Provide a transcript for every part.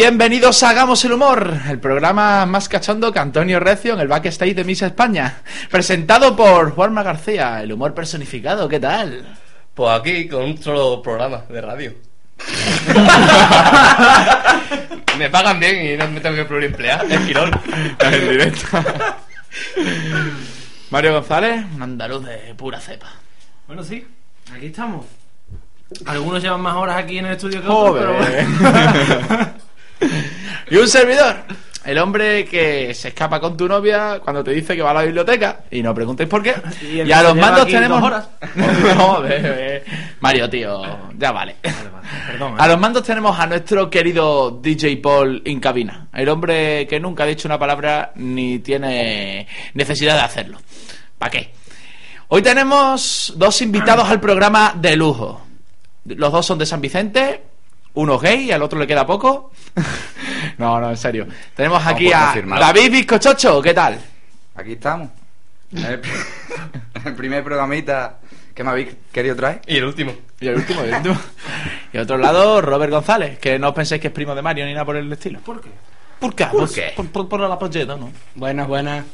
Bienvenidos a Hagamos el Humor, el programa más cachondo que Antonio Recio en el backstage de Miss España. Presentado por Juanma García, el humor personificado, ¿qué tal? Pues aquí con un solo programa de radio. me pagan bien y no me tengo que pluriemplear. Es quirón. en directo. Mario González, un andaluz de pura cepa. Bueno, sí, aquí estamos. Algunos llevan más horas aquí en el estudio que otros, pero. y un servidor. El hombre que se escapa con tu novia cuando te dice que va a la biblioteca y no preguntéis por qué. Y a los mandos tenemos. horas. Eh. Mario, tío, ya vale. Perdón, ¿eh? A los mandos tenemos a nuestro querido DJ Paul en cabina. El hombre que nunca ha dicho una palabra ni tiene necesidad de hacerlo. ¿Para qué? Hoy tenemos dos invitados al programa de lujo. Los dos son de San Vicente. Uno es gay y al otro le queda poco. no, no, en serio. Tenemos aquí a confirmarlo. David Bizcochocho. ¿Qué tal? Aquí estamos. El, el primer programita que me habéis querido traer. Y el último. Y el último, y el último. Y al otro lado, Robert González, que no os penséis que es primo de Mario ni nada por el estilo. ¿Por qué? ¿Por qué? ¿Por Pues qué? Por, por- por la polleta, ¿no? Buenas, buenas.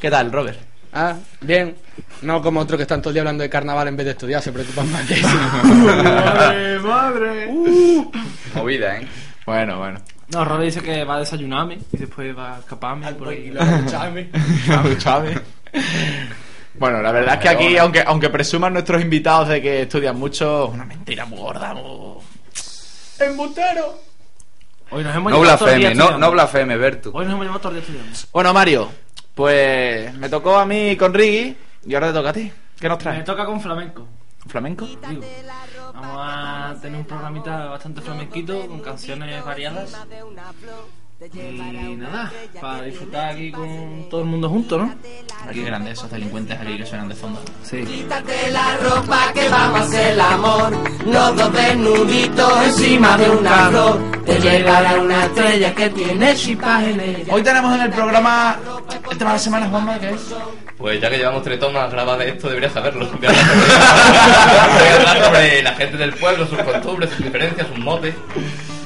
¿Qué tal, Robert? Ah, bien. No como otros que están todo el día hablando de carnaval en vez de estudiar, se preocupan más de eso. ¡Madre, madre! Movida, ¿eh? Bueno, bueno. No, Robert dice que va a desayunarme y después va a escaparme por ahí. Chávez. Bueno, la verdad es que aquí, aunque, aunque presuman nuestros invitados de que estudian mucho, es una mentira muy gorda, muy... ¡Embutero! Hoy nos hemos No blasfeme, no, no blasfeme, Bertu. Hoy nos hemos llevado todo el día estudiando. Bueno, Mario, pues me tocó a mí con Riggy y ahora te toca a ti. ¿Qué nos Me traes? toca con flamenco. ¿Flamenco? Digo, vamos a tener un programita bastante flamenquito con canciones variadas. Y nada, para disfrutar aquí con todo el mundo junto, ¿no? Aquí grandes esos delincuentes aquí que suenan de fondo. Sí. Quítate la ropa que vamos a hacer el amor. Los dos desnuditos encima de una flor. Te llevará una estrella que tiene chispas en ella. Hoy tenemos en el programa el tema de la semana, Juanma, ¿qué es? Pues ya que llevamos tres tomas grabadas de esto, deberías saberlo. Voy a hablar sobre- la gente del pueblo, sus costumbres, sus diferencias, sus motes,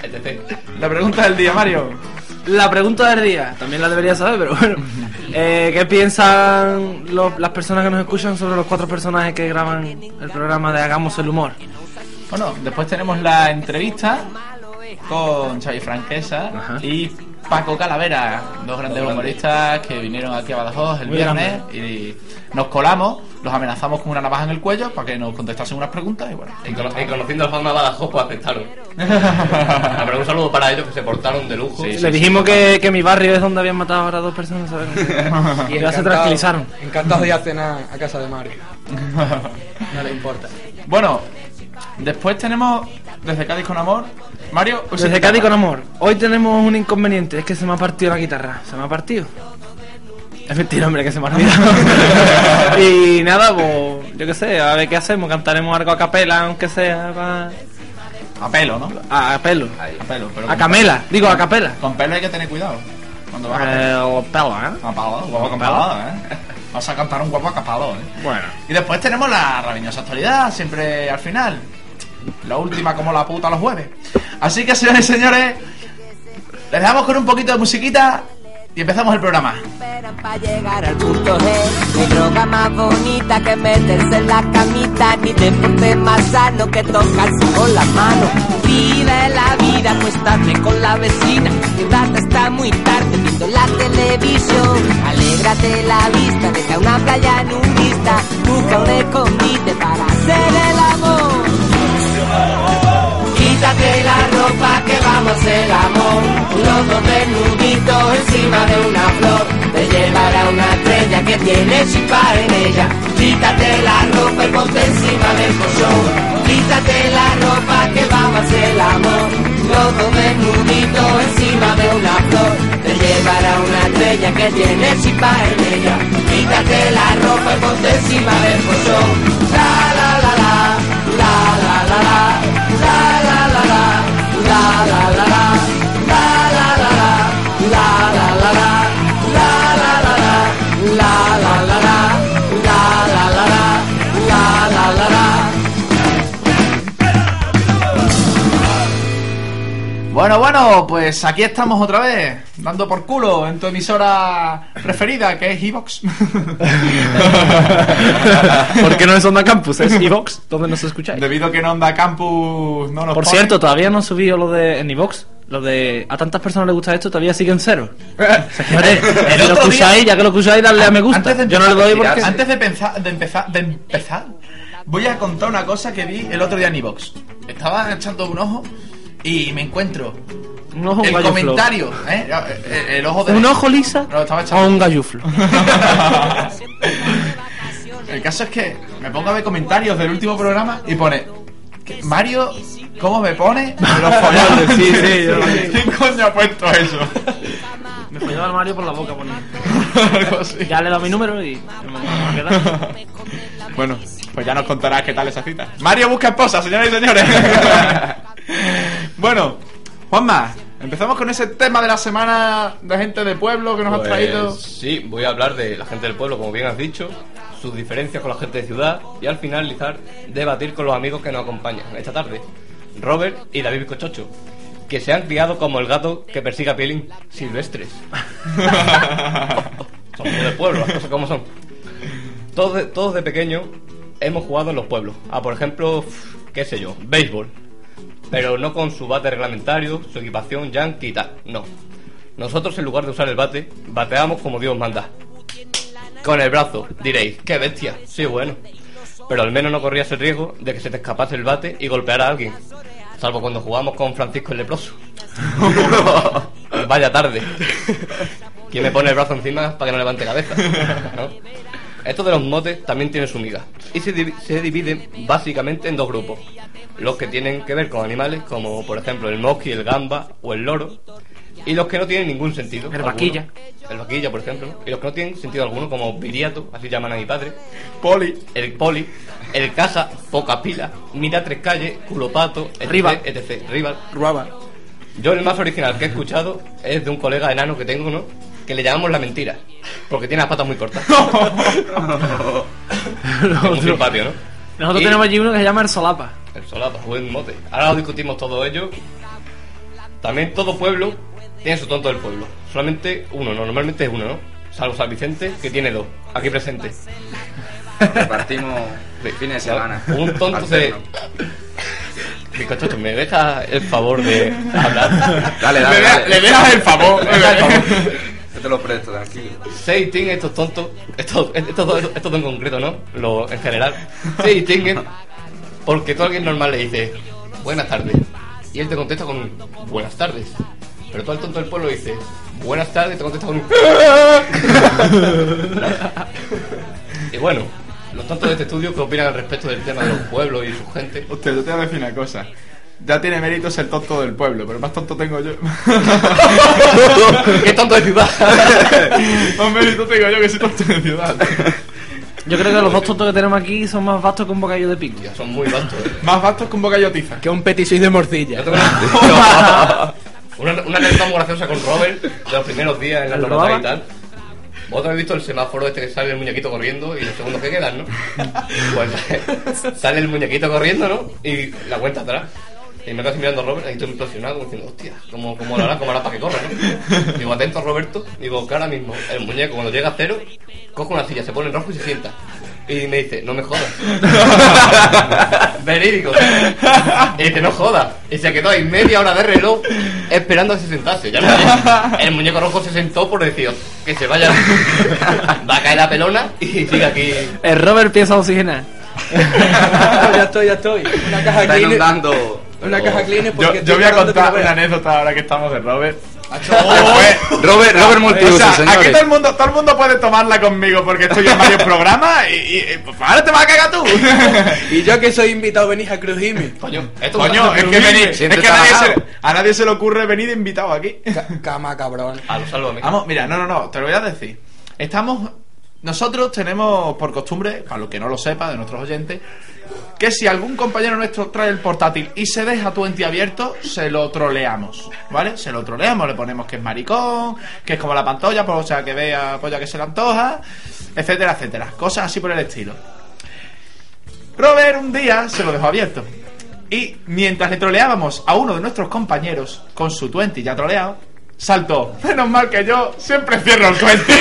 etc. La pregunta del día, Mario. La pregunta del día, también la debería saber, pero bueno. Eh, ¿Qué piensan los- las personas que nos escuchan sobre los cuatro personajes que graban el programa de Hagamos el Humor? Bueno, después tenemos la entrevista con Xavi Franquesa Ajá. y Paco Calavera, dos grandes humoristas que vinieron aquí a Badajoz el Muy viernes y nos colamos, los amenazamos con una navaja en el cuello para que nos contestasen unas preguntas y bueno. Y, cono- y conociendo a Juanma Badajoz, pues aceptaron. Ah, pero un saludo para ellos que se portaron de lujo. Sí, sí. Le dijimos que, que mi barrio es donde habían matado ahora dos personas, ¿sabes? y ya se tranquilizaron. Encantado de ir a cenar a casa de Mario. No le importa. Bueno, después tenemos desde Cádiz con amor. Mario, Desde Cádiz con amor. Hoy tenemos un inconveniente, es que se me ha partido la guitarra. Se me ha partido. Es mentira, hombre, que se me ha olvidado. y nada, pues, yo qué sé, a ver qué hacemos. Cantaremos algo a capela, aunque sea pa- A pelo, ¿no? a, pelo. A pelo, pero A camela, digo a capela. Con pelo hay que tener cuidado. Cuando vas a Eh, pelo, ¿eh? A palo, guapo con palo, ¿eh? Vas a cantar un guapo capado, ¿eh? Bueno. Y después tenemos la rabiñosa actualidad, siempre al final. La última como la puta los jueves. Así que, señores y señores, les dejamos con un poquito de musiquita y empezamos el programa. Esperan para llegar al punto G. No hay droga más bonita que meterse en la camita, ni deporte más sano que tocarse con las manos. Vive la vida, acuéstate con la vecina, quédate hasta muy tarde viendo la televisión. Alégrate la vista, deja una playa nudista, busca un escondite para hacer el amor. Quítate la ropa que vamos hacer amor Los dos desnuditos encima de una flor Te llevará una estrella que tiene chispa en ella Quítate la ropa y ponte encima estrella que tiene chispa en ella Quítate la ropa y ponte encima del colchón La la la la La la la la La la la la La la la la La la la la La la la la La la la la La la la la La la la la Bueno, bueno, pues aquí estamos otra vez, dando por culo en tu emisora preferida, que es Evox. Porque no es Onda Campus, es Evox, donde nos escucháis. Debido a que en Onda Campus no nos Por pone- cierto, todavía no han subido lo de en Evox. Lo de a tantas personas les gusta esto, todavía siguen cero. Ya que lo otro día- escucháis, ya que lo escucháis, darle a me gusta. Antes de Yo no le doy porque. Antes de, pensar, de, empezar, de empezar, voy a contar una cosa que vi el otro día en Evox. Estaba echando un ojo y me encuentro Un ojo, un el comentario, ¿eh? El, el ojo de... ¿Un ojo lisa No, estaba echando. o un galluflo? El caso es que me pongo a ver comentarios del último programa y pone Mario, ¿cómo me pone? Me lo follaba. Sí, sí, yo lo vi. ¿Quién coño ha puesto eso? Me follaba el Mario por la boca, ponía. Ya le he dado mi número y. Bueno, pues ya nos contarás qué tal esa cita. Mario busca esposa, señoras y señores. bueno, Juanma, empezamos con ese tema de la semana de gente de pueblo que nos has Pues, traído. Sí, voy a hablar de la gente del pueblo, como bien has dicho, sus diferencias con la gente de ciudad y al finalizar debatir con los amigos que nos acompañan esta tarde, Robert y David Bizcochocho, que se han criado como el gato que persigue a Pielín silvestres. son del pueblo, las cosas como son. Todos de, todos de pequeño hemos jugado en los pueblos. A, por ejemplo, qué sé yo, béisbol. Pero no con su bate reglamentario, su equipación yankee y tal. No. Nosotros, en lugar de usar el bate, bateamos como Dios manda. Con el brazo, diréis, qué bestia. Sí, bueno. Pero al menos no corrías el riesgo de que se te escapase el bate y golpeara a alguien. Salvo cuando jugamos con Francisco el leproso. Vaya tarde. ¿Quién me pone el brazo encima para que no levante cabeza? ¿No? Esto de los motes también tiene su miga. Y se, se dividen básicamente en dos grupos. Los que tienen que ver con animales, como por ejemplo el mosqui, el gamba o el loro. Y los que no tienen ningún sentido. El alguno. vaquilla. El vaquilla, por ejemplo. ¿no? Y los que no tienen sentido alguno, como viriato, así llaman a mi padre. Poli. El poli, el caja, poca pila, mira tres calles, culopato, etc, Rival. etc. Rival. Ruaba. Yo el más original que he escuchado es de un colega enano que tengo, ¿no? Que le llamamos la mentira. Porque tiene las patas muy cortas. Es muy simpático, ¿no? Nosotros Y- tenemos allí uno que se llama el solapa. El solapa, buen mote. Ahora lo discutimos todo ello. También todo pueblo tiene su tonto del pueblo. Solamente uno, ¿no? Normalmente es uno, ¿no? Salvo San Vicente, que tiene dos, aquí presente. Repartimos fines de semana. Un tonto de... Alterno. Bizcochocho, ¿me deja el favor de hablar? Dale, Le, dale, le dejas el favor. El. Yo te lo presto, tranquilo. Se distinguen estos tontos, estos, estos, dos- estos dos en concreto, ¿no? Lo, en general. Se distinguen porque tú a alguien normal le dices, buenas tardes. Y él te contesta con un, buenas tardes. Pero tú al tonto del pueblo le dices, buenas tardes, te contesta con un... y bueno, los tontos de este estudio, ¿qué opinan al respecto del tema de los pueblos y su gente? Hostia, yo te voy a decir una cosa. Ya tiene mérito ser tonto del pueblo, pero más tonto tengo yo. ¡Qué tonto de ciudad! más mérito tengo yo que soy tonto de ciudad. Yo creo que los dos tontos que tenemos aquí son más vastos que un bocadillo de pico. Ya son muy vastos, ¿eh? Más vastos que un bocadillo tiza. Que un petit suisse de morcilla. Una, una, anécdota muy graciosa con Robert de los primeros días en la ¿El Lorata Roba? y tal. Vosotros habéis visto el semáforo este que sale el muñequito corriendo y los segundos que quedan, ¿no? Pues sale el muñequito corriendo, ¿no? Y la cuenta atrás. Y me quedo así mirando a Robert, ahí estoy impresionado, como diciendo, hostia, ¿cómo, cómo lo hará? ¿Cómo hará para que corra, no? Digo, atento Roberto, digo, que ahora mismo el muñeco cuando llega a cero, coge una silla, se pone en rojo y se sienta. Y me dice, no me jodas. Verídico. Y dice, no jodas. Y se quedó ahí media hora de reloj esperando a que se sentase. Ya no, el muñeco rojo se sentó por decir, que se vaya. Va a caer la pelona y sigue aquí. El Robert piensa oxigenar. ya estoy, ya estoy. Una caja Está cleaner. inundando. Una caja cleaner Yo, porque yo estoy voy a contar una anécdota ahora que estamos de Robert. Robert, Robert Multiuso, o sea, aquí todo el, mundo, todo el mundo puede tomarla conmigo porque estoy en varios programas y, y- y, pues ahora te vas a cagar tú. Y yo que soy invitado, venís a crujirme. Coño, esto Coño, es que, venir venir, es que a, nadie se, a nadie se le ocurre venir de invitado aquí. Ca- Cama, cabrón. A lo sálvame. Vamos, mira, no, no, no, te lo voy a decir. Estamos. Nosotros tenemos por costumbre, para los que no lo sepa, de nuestros oyentes, que si algún compañero nuestro trae el portátil y se deja tu abierto, se lo troleamos, ¿vale? Se lo troleamos, le ponemos que es maricón, que es como la pantolla, pues, o sea, que vea polla que se le antoja, etcétera, etcétera. Cosas así por el estilo. Robert un día se lo dejó abierto. Y mientras le troleábamos a uno de nuestros compañeros con su 20 ya troleado, saltó. Menos mal que yo siempre cierro el 20.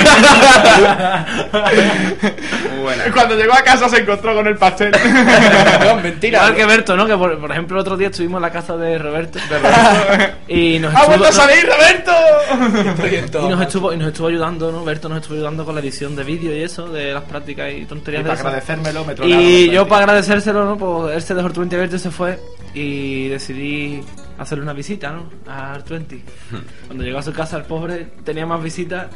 Muy buena. Y cuando llegó a casa se encontró con el pastel. No, mentira. Igual que Berto, ¿no? Que por, por ejemplo el otro día estuvimos en la casa de Roberto. y nos ¡Ha estuvo, vuelto a no- salir, Roberto! Y nos estuvo, y nos estuvo ayudando, ¿no? Berto nos estuvo ayudando con la edición de vídeo y eso, de las prácticas y tonterías Y de para eso. agradecérmelo me Y yo 20. para agradecérselo, ¿no? Pues él se dejó el 20 verde y se fue. Y decidí hacerle una visita, ¿no? Al 20. Cuando llegó a su casa, el pobre tenía más visitas.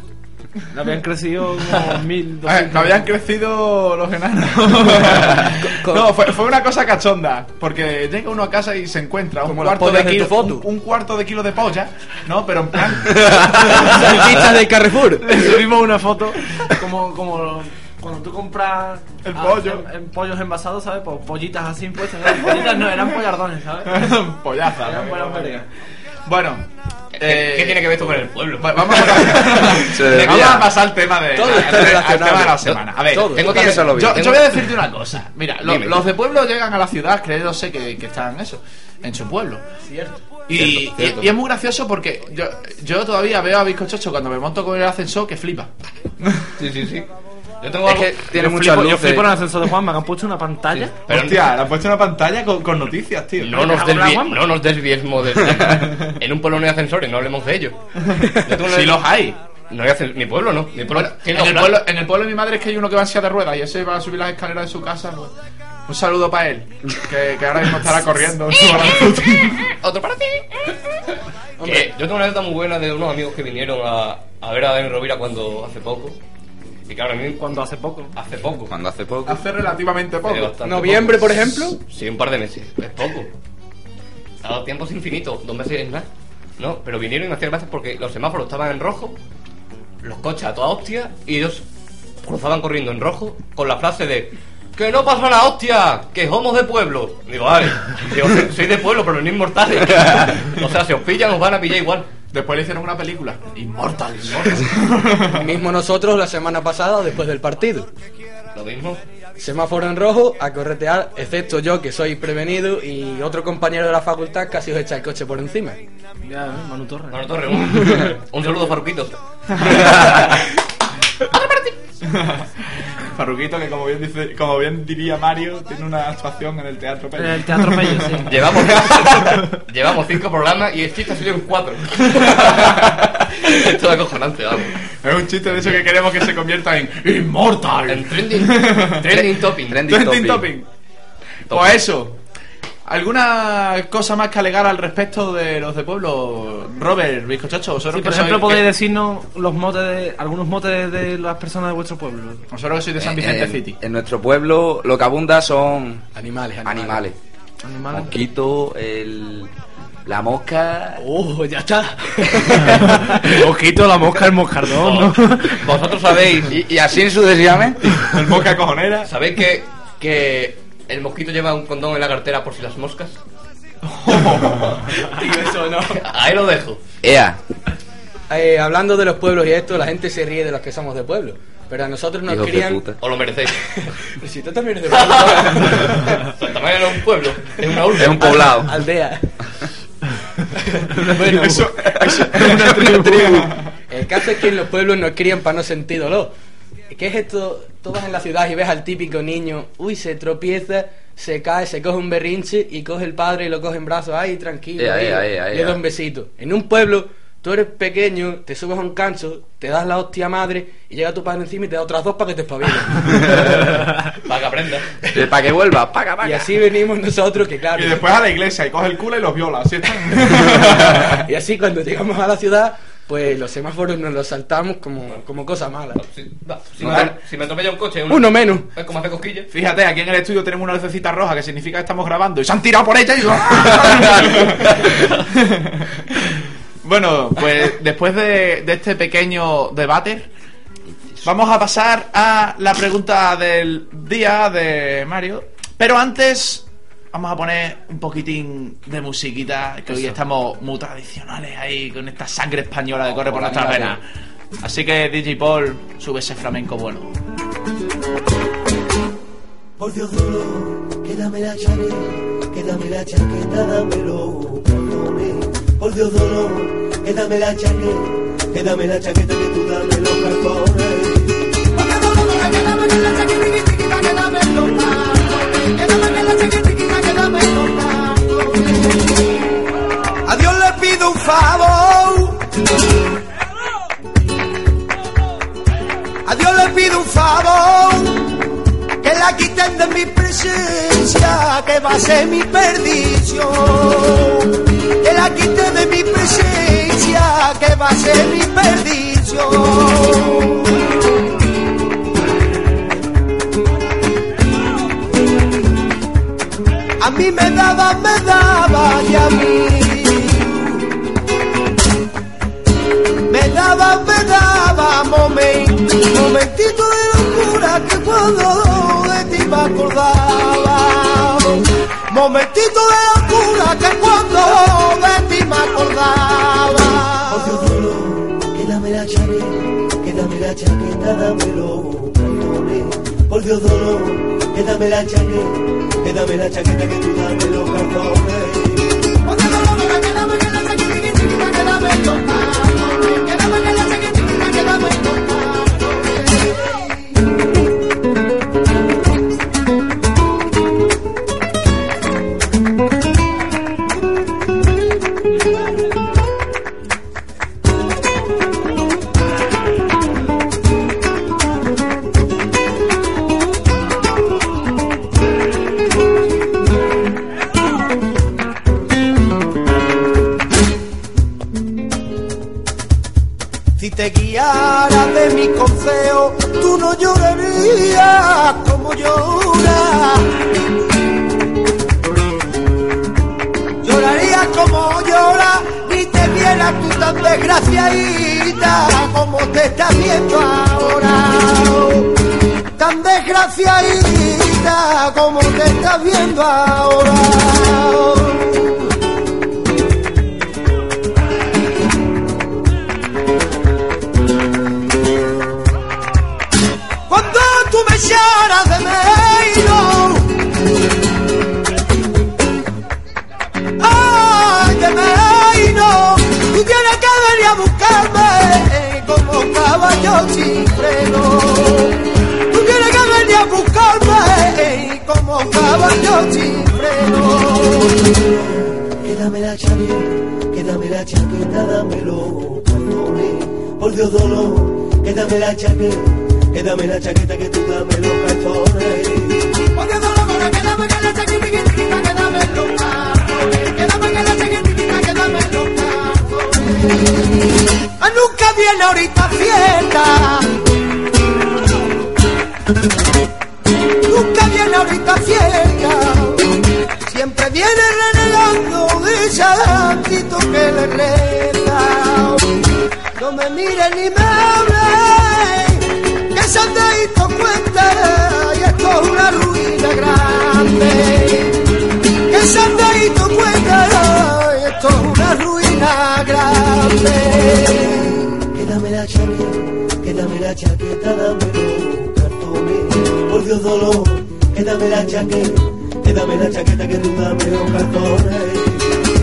Le habían crecido como mil, A me habían crecido los enanos. no, fue, fue una cosa cachonda. Porque llega uno a casa y se encuentra un Como cuarto de kilo, un, un cuarto de kilo de polla, ¿no? Pero en plan. Salchichas del Carrefour. Le subimos una foto como, como cuando tú compras El ah, pollo. en, en pollos envasados, ¿sabes? Pues pollitas así impuestas. ¿no? Pollitas no, eran pollardones, ¿sabes? Pollaza. Eran buenas vergas. Bueno. ¿Qué, qué tiene que ver esto con el pueblo? va- Vamos a, vamos a pasar al tema de Todo al- está al- al relacionado. tema de la semana. A ver, Todo. Tengo también, bien. Yo, yo voy a decirte una cosa. Mira, lo- los de pueblo llegan a la ciudad creyéndose que, que están eso, en su pueblo. Cierto. Y, Cierto, cierto. y- y es muy gracioso porque yo, yo todavía veo a Bizcochocho cuando me monto con el ascensor que flipa. Sí, sí, sí. Yo tengo Es algo... que tiene yo muchas flipo, yo flipo en el ascensor de Juan, me han puesto una pantalla. Pero Hostia, le han puesto una pantalla con, con noticias, tío. no nos, ¿Habla desvi- Juanma? no nos desviemos del tema. En un pueblo no hay ascensores, no hablemos de ello. Si los hay. No hay ascensores. Mi pueblo no. Mi pueblo Bueno, tiene en, el pueblo, en el pueblo de mi madre es que hay uno que va en silla de ruedas y ese va a subir las escaleras de su casa. pues, un saludo para él, que, que ahora mismo estará corriendo. Otro para ti. Que yo tengo una anécdota muy buena de unos amigos que vinieron a, a ver a Dani Rovira cuando hace poco. Y claro, a mí Cuando hace poco. hace poco. Cuando hace poco. Hace relativamente poco. Noviembre, poco. por ejemplo. Sí, un par de meses. Es poco. A tiempos infinitos. Dos meses es nada. No, pero vinieron y me hacían gracias porque los semáforos estaban en rojo, los coches a toda hostia, y ellos cruzaban corriendo en rojo con la frase de ¡Que no pasa la hostia! ¡Que somos de pueblo! Digo, vale. Digo, "Soy- soy de pueblo, pero no inmortales. o sea, si os pillan, os van a pillar igual. Después le hicieron una película. Immortal. Mismo nosotros la semana pasada, después del partido. Lo mismo. Semáforo en rojo, a corretear, excepto yo que soy prevenido y otro compañero de la facultad casi os echa el coche por encima. Ya, ¿eh? Manu Torres. Mano Torre, un, un saludo, Farruquito. Farruquito, que como bien, dice, como bien diría Mario, tiene una actuación en el Teatro En Pello. el Teatro Pello, sí. Llevamos, llevamos cinco programas y el chiste ha salido en cuatro. Esto es acojonante, vamos. Es un chiste de eso que queremos que se convierta en Immortal. En trending, trending topping. Trending Trending topic. topping. Pues eso. ¿Alguna cosa más que alegar al respecto de los de pueblo? Robert, Bizcochacho, vosotros Sí, por ejemplo, sois- podéis que- decirnos los motes de, algunos motes de las personas de vuestro pueblo. Vosotros que sois de San Vicente en, City. en nuestro pueblo lo que abunda son Animales, animales. animales. Mosquito, el, la mosca. Oh, ya está. El mosquito, la mosca, el moscardón, ¿no? Vosotros sabéis, Y, y así sucesivamente. El boca cojonera. ¿sabéis que, que el mosquito lleva un condón en la cartera por si las moscas? Tío, eso no. Ahí lo dejo. Ea, Eh, hablando de los pueblos y esto, la gente se rie de los que somos de pueblo. Pero a nosotros nos hijos de crían. puta. Os lo merecéis. Pero si tú también eres de pueblo. Santa María no es un pueblo, es una urbe. Es un poblado. Aldea. Bueno, eso, eso El caso es que en los pueblos nos crían para no sentir dolor. ¿Qué es esto? Tú vas en la ciudad y ves al típico niño, uy, se tropieza, se cae, se coge un berrinche y coge el padre y lo coge en brazos, ay, tranquilo, Ea, ahí, ea, ea, le da un besito. En un pueblo, tú eres pequeño, te subes a un cancho, te das la hostia madre y llega tu padre encima y te da otras dos para que te espabilen. Para que aprendas. Para que vuelva, paga, paga. y así venimos nosotros, que claro. Y después a la iglesia y coge el culo y los viola. Está. y así cuando llegamos a la ciudad, pues los semáforos nos los saltamos como, como cosa mala. Si, va, si, No, me, si me atropella un coche, Uno menos. Es como hace cosquillas. Fíjate, aquí en el estudio tenemos una lucecita roja que significa que estamos grabando y se han tirado por ella y... bueno, pues después de, de este pequeño debate, vamos a pasar a la pregunta del día de Mario. Pero antes, vamos a poner un poquitín de musiquita, que hoy estamos muy tradicionales ahí, con esta sangre española que corre por nuestras venas. Así que, DJ Paul, sube ese flamenco bueno. Por Dios duro, que dame la llave, que dame la chaqueta, dame los cartones. Por Dios dolor, que dame la chaqueta, que dame la chaqueta, que tú dame los cartones. A Dios le pido un favor. A Dios le pido un favor. Que la quiten de mi presencia, que va a ser mi perdición. Que la quiten de mi presencia, que va a ser mi perdición. A mí me daba, me daba y a mí me daba, me daba momento, momentito de locura que cuando de ti me acordaba. Momentito de locura que cuando de ti me acordaba. Por Dios dolor, que dame la chaqueta, que dame la chaqueta, dámelo. Dios dolor, que dame la chaqueta, que dame la chaqueta, que tú dame los cartones. Tú tan desgraciadita como te estás viendo ahora. Tan desgraciadita como te estás viendo ahora. cuando tú me echaras de menos. Caballo sin freno. Tú tienes que venir a buscarme como caballo sin freno. Quédame la chaqueta, quédame la chaqueta, dámelo, cartones. Por Dios dolor, quédame la chaqueta, quédame la chaqueta que tú dame los cartones. Por Dios dolor, quédame la chaqueta, que dame los cartones. Quédame la chaqueta, que dame los cartones. Nunca viene ahorita fiesta. Nunca viene ahorita fiesta. Siempre viene renegando de santito que le reza. No me mire ni me hable, que Sandeito cuenta y esto es una ruina grande. Que Sandeito cuenta y esto es una ruina grande. Quédame la chaqueta, quédame la chaqueta, dame los cartones. Por Dios dolor, quédame la chaqueta, quédame la chaqueta que tú dame los cartones.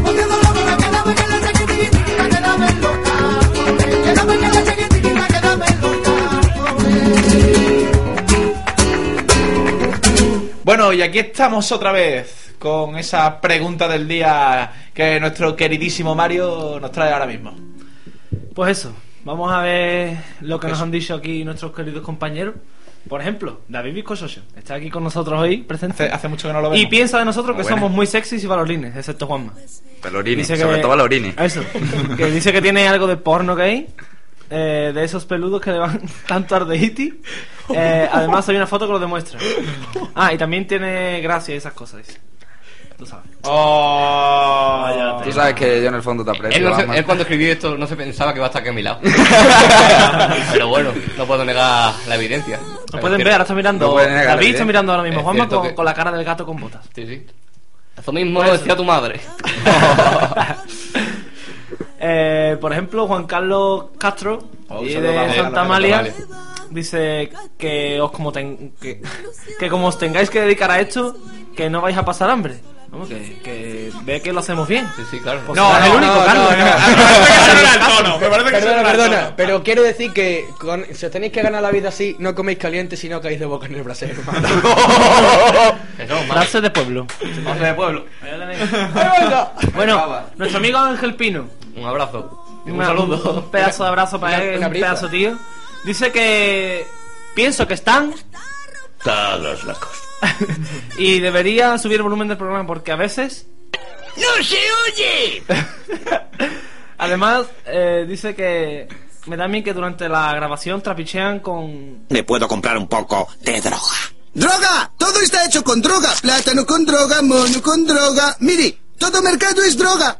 Por Dios dolor, quédame la chaqueta, que dame los cartones. Quédame la chaqueta, que dame los cartones. Bueno, y aquí estamos otra vez con esa pregunta del día que nuestro queridísimo Mario nos trae ahora mismo. Pues eso, vamos a ver lo que nos han dicho aquí nuestros queridos compañeros. Por ejemplo, David Viscososo está aquí con nosotros hoy, presente. Hace, hace mucho que no lo vemos. Y piensa de nosotros que somos muy sexys y valorines, excepto Juanma. Pelorini, Dice que- sobre todo Lorini. Eso, que dice que tiene algo de porno que hay, eh, de esos peludos que le van tanto al de Iti. Eh, además hay una foto que lo demuestra. Ah, y también tiene gracia y esas cosas, dice. Tú sabes. Oh, Tú sabes que yo en el fondo te aprecio. Él, no se- Batman. él cuando escribió esto no se pensaba que iba a estar aquí a mi lado. Pero bueno, no puedo negar la evidencia. Lo pueden ver, ahora está mirando. No David está mirando ahora mismo. Es Juanma con, que- con la cara del gato con botas. Sí, sí. Eso mismo lo eso. decía tu madre. Eh, por ejemplo, Juan Carlos Castro, Oh, y saludo de Santa Amalia, dice que os como ten- que, que como os tengáis que dedicar a esto, que no vais a pasar hambre. Vamos, que, que ve que lo hacemos bien. Sí, sí, claro. Pues No, no, el único, no, Carlos. no, no. Me parece que Perdona, perdona, tono. pero quiero decir que con- si os tenéis que ganar la vida así, no coméis caliente si no caéis de boca en el brasero. Frase de pueblo. Frase de pueblo. Bueno, nuestro amigo Ángel Pino. Un abrazo. Un Una- saludo. Un pedazo de abrazo para él, un pedazo, tío. Dice que pienso que están Todos locos. y debería subir el volumen del programa porque a veces, ¡No se oye! además, eh, dice que me da a mí que durante la grabación trapichean con... Me puedo comprar un poco de droga. ¡Droga! Todo está hecho con droga. Plátano con droga, mono con droga. Mire, todo mercado es droga.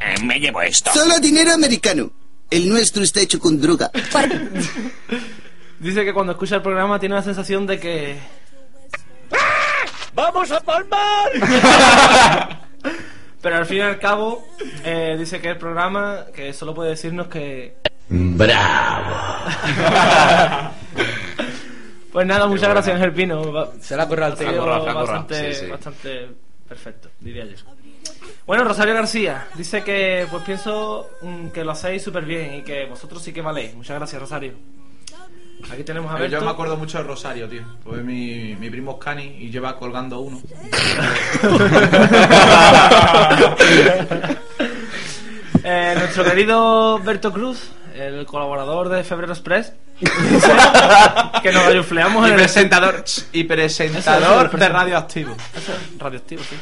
Eh, me llevo esto. Solo dinero americano. El nuestro está hecho con droga. Dice que cuando escucha el programa tiene la sensación de que... ¡Vamos a palmar! Pero al fin y al cabo, eh, dice que el programa, que solo puede decirnos que... ¡Bravo! Pues nada, muchas gracias Ángel Pino. Va- Se la Ha bastante, Sí, sí. bastante perfecto, diría yo. Bueno, Rosario García dice que pues pienso mm, que lo hacéis súper bien y que vosotros sí que valéis. Muchas gracias, Rosario. Aquí tenemos a Pero yo me acuerdo mucho de Rosario, tío. Pues mi, mi primo es Cani y lleva colgando uno. Eh, nuestro querido Berto Cruz, el colaborador de Febrero Express, dice que nos rayufleamos Y en el presentador, y Eso, presentador de radioactivo. Eso es radioactivo, sí.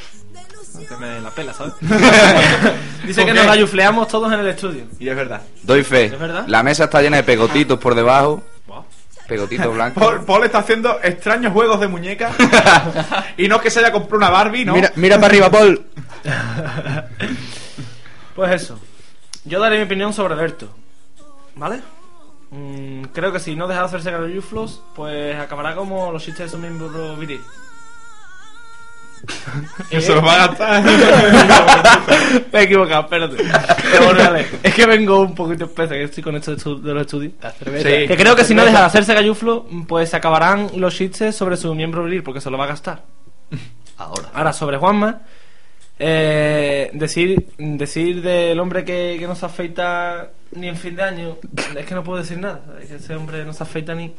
Que me la pela, ¿sabes? dice que ¿Por nos qué? rayufleamos todos en el estudio. Y es verdad. Doy fe. ¿Es verdad? La mesa está llena de pegotitos por debajo. Wow. Pegotitos blancos. Paul, Paul está haciendo extraños juegos de muñecas. y no es que se haya comprado una Barbie, ¿no? Mira, mira para arriba, Paul. Pues eso. Yo daré mi opinión sobre Berto. ¿Vale? Mm, creo que si no deja de hacerse galloyuflos, pues acabará como los chistes de su miembro viril. Que se los va a gastar. Me he equivocado, espérate. Es que vengo un poquito espesa, que estoy con esto de, los estudios. Sí. Que creo que si no deja de hacerse galluflo, pues se acabarán los chistes sobre su miembro viril, porque se lo va a gastar. Ahora. Ahora, sobre Juanma, eh, decir, decir del hombre que, que no se afeita ni en fin de año, es que no puedo decir nada. Es que ese hombre no se afeita ni.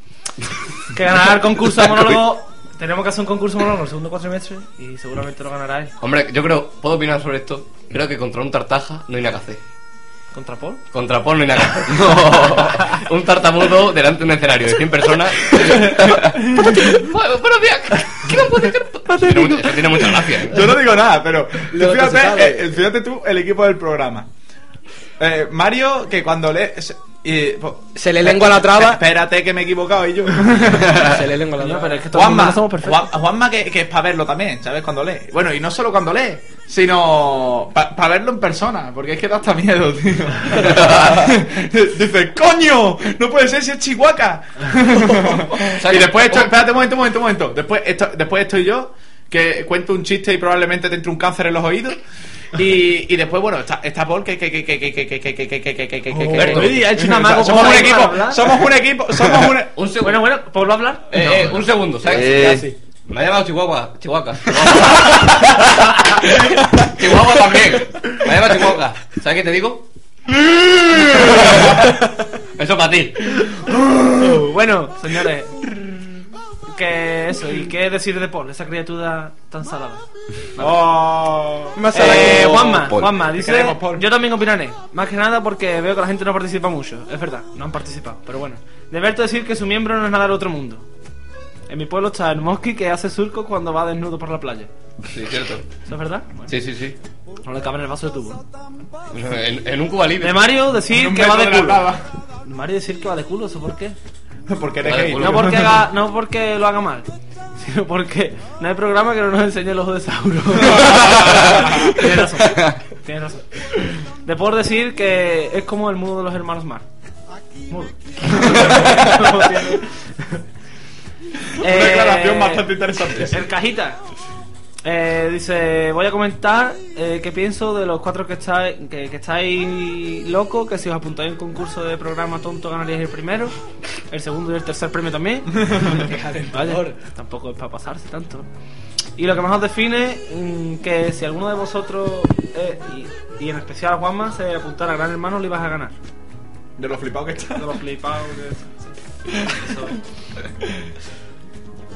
Que ganará el concurso de monólogo. Tenemos que hacer un concurso monólogo el segundo cuatrimestre y seguramente lo ganará él. Hombre, yo creo, puedo opinar sobre esto. Creo que contra un tartaja no hay nada que hacer. ¿Contra Paul? Contra Paul no hay nada que hacer. un tartamudo delante de un escenario de 100 personas. Buenos días. ¿Qué no puede ser? Tiene mucha- Eso tiene mucha gracia. ¿eh? Yo no digo nada, pero fíjate, eh, fíjate tú el equipo del programa. Eh, Mario, que cuando lee. se- y, po- Se le lengua la traba. Espérate que me he equivocado y yo. Se le lengua la traba. pero es que Juanma, no somos perfectos. Juan- Juanma que, que es para verlo también, ¿sabes? Cuando lee. Bueno, y no solo cuando lee, sino para verlo en persona, porque es que da hasta miedo, tío. Dice, ¡coño! No puede ser si es Chihuahua. y después esto, espérate un momento, un momento, un momento. Después, esto, después estoy yo, que cuento un chiste y probablemente te entre un cáncer en los oídos. Y, y después, bueno, está, está Paul que que que que que que que que que que que que que somos un equipo, somos un equipo, somos un. Bueno, bueno, ¿puedo hablar? Eh, eh, un segundo, ¿sabes? Eh, Me ha llamado Chihuahua. Chihuahua. Chihuahua también. Me ha llamado Chihuahua. ¿Sabes qué te digo? Eso para ti. Bueno, señores. Que eso, ¿y qué decir de Paul? Esa criatura tan salada. Oh. Más Eh, Juanma, Paul. Juanma, dice. queremos, Paul. Yo también opinaré. Más que nada porque veo que la gente no participa mucho. Es verdad, no han participado. Pero bueno. De Berto decir que su miembro no es nada del otro mundo. En mi pueblo está el mosqui que hace surco cuando va desnudo por la playa. Sí, cierto. ¿Eso es verdad? Bueno, Sí, sí, sí. no le cabe en el vaso de tubo. En, en un Cuba libre. De Mario decir que va de de culo. Mario decir que va de culo, ¿eso por qué? Porque eres Vale, gay. culo. No porque, haga, no porque lo haga mal, sino porque no hay programa que no nos enseñe el ojo de Sauro. tienes razón, tienes razón. De por decir que es como el mudo de los hermanos Mar. Mudo. Una Eh, declaración bastante interesante. El cajita. Eh, dice, voy a comentar eh, qué pienso de los cuatro que estáis que, que estáis locos, que si os apuntáis a un concurso de programa tonto ganaríais el primero, el segundo y el tercer premio también. Vaya, tampoco es para pasarse tanto. Y lo que más os define, mm, que si alguno de vosotros, eh, y, y en especial Juanma, se apuntara a Gran Hermano, le ibas a ganar. De lo flipado que está. De los flipados. de- sí. Eso es.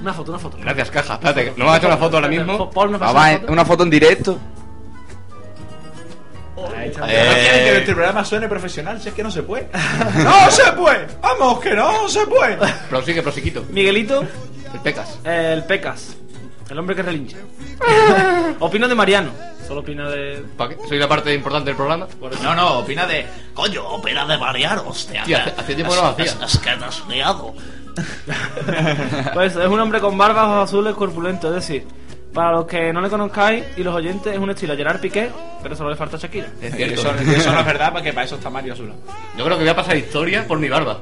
Una foto, una foto. Gracias, caja. Espérate, no me has hecho una foto ahora mismo. Paul, ¿me pasas Vamos una a foto? una foto en directo. Está. No quieren que Eh, nuestro programa suene profesional, si es que no se puede. ¡No se puede! ¡Vamos, que no se puede! prosigue, prosiquito. Miguelito, El pecas. eh, el Pecas. El hombre que relincha. Opino de Mariano. Solo opina de. ¿Para qué? Soy la parte importante del programa. No, no, opina de. Coño, opera de Mariano, hostia. Tío, hace- hace tiempo que no lo hacía. Es, es que te has liado. Pues es un hombre con barba, ojos azules, corpulento. Es decir, para los que no le conozcáis y los oyentes, es un estilo Gerard Piqué, pero solo le falta Shakira. Es cierto. Eso, eso no es verdad, porque para eso está Mario Azul. Yo creo que voy a pasar historia por mi barba.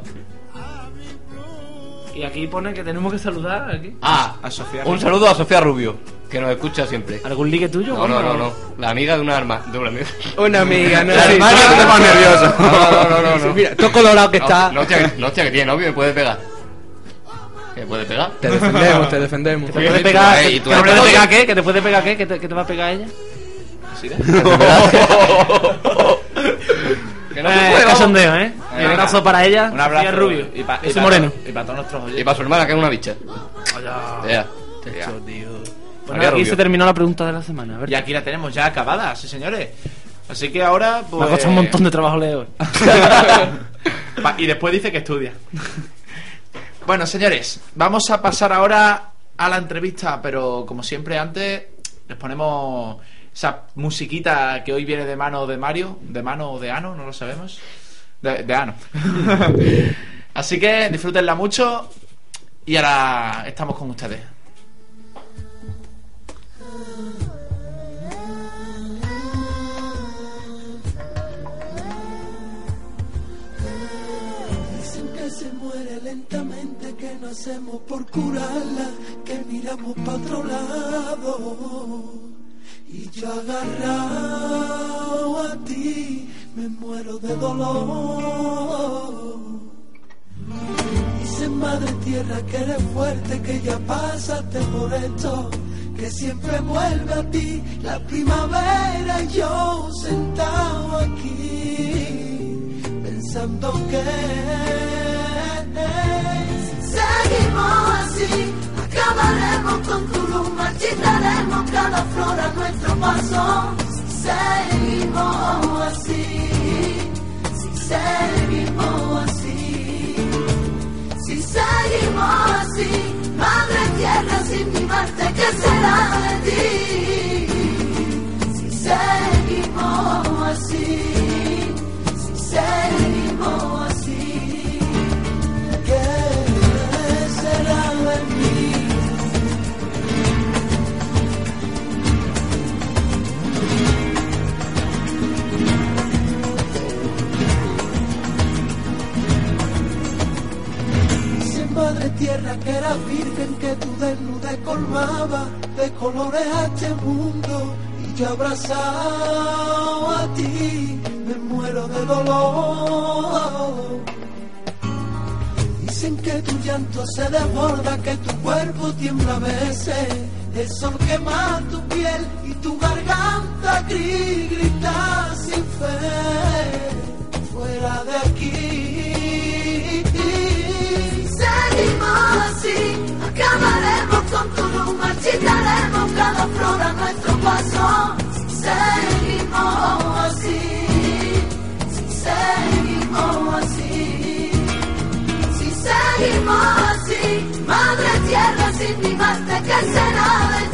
Y aquí pone que tenemos que saludar aquí. Ah, A Sofía un Rubio. saludo a Sofía Rubio, que nos escucha siempre. ¿Algún ligue tuyo? No, no, no, no. La amiga de una arma. De una amiga. Una amiga, ¿no? La hermana que te pone nervioso. No, no, no, no, no. Mira, todo colorado que No, está. No, hostia, que- no, hostia, que tiene novio me puede pegar. ¿Que puede pegar? Te defendemos, te defendemos. ¿Te puede pegar? ¿Que, ¿y tú que te puede pegar qué? ¿Que te puede pegar qué? ¿Que te, que te va a pegar ella? Que no Eh, se puede, vamos. cachondeo, ¿eh? Un abrazo para ella. Un abrazo. Sofía Rubio. Y, pa- y Ese pa- moreno. Y para todos nuestros Y oyentes. para su hermana, que es una bicha. Ya. Pues María aquí Rubio. se terminó la pregunta de la semana. A ver. Y aquí la tenemos ya acabada, sí, señores. Así que ahora. Pues... Me ha costado un montón de trabajo leer hoy. Y después dice que estudia. bueno, señores, vamos a pasar ahora a la entrevista, pero como siempre antes les ponemos esa musiquita que hoy viene de mano de Mario, de mano o de Ano, no lo sabemos. De, de Ano. Así que disfrútenla mucho y ahora estamos con ustedes. Hacemos por curarla, que miramos para otro lado. Y yo agarrado a ti, me muero de dolor. Dicen madre tierra que eres fuerte, que ya pasaste por esto, que siempre vuelve a ti la primavera y yo sentado aquí, pensando que si seguimos así, acabaremos con tu luz, marchitaremos cada flor a nuestro paso. Seguimos así, si seguimos así. Si seguimos así, madre tierra sin mi Marte, ¿qué será de ti? Si seguimos así, si seguimos así, madre tierra que era virgen, que tu desnude colmaba de colores a este mundo. Y yo abrazado a ti, me muero de dolor. Dicen que tu llanto se desborda, que tu cuerpo tiembla a veces. El sol quema tu piel y tu garganta gri- grita sin fe. Fuera de aquí. Acabaremos con tu luz, marchitaremos cada flor a nuestro paso. Seguimos así, si seguimos así. Si seguimos así, madre tierra sin mi Marte, ¿qué será de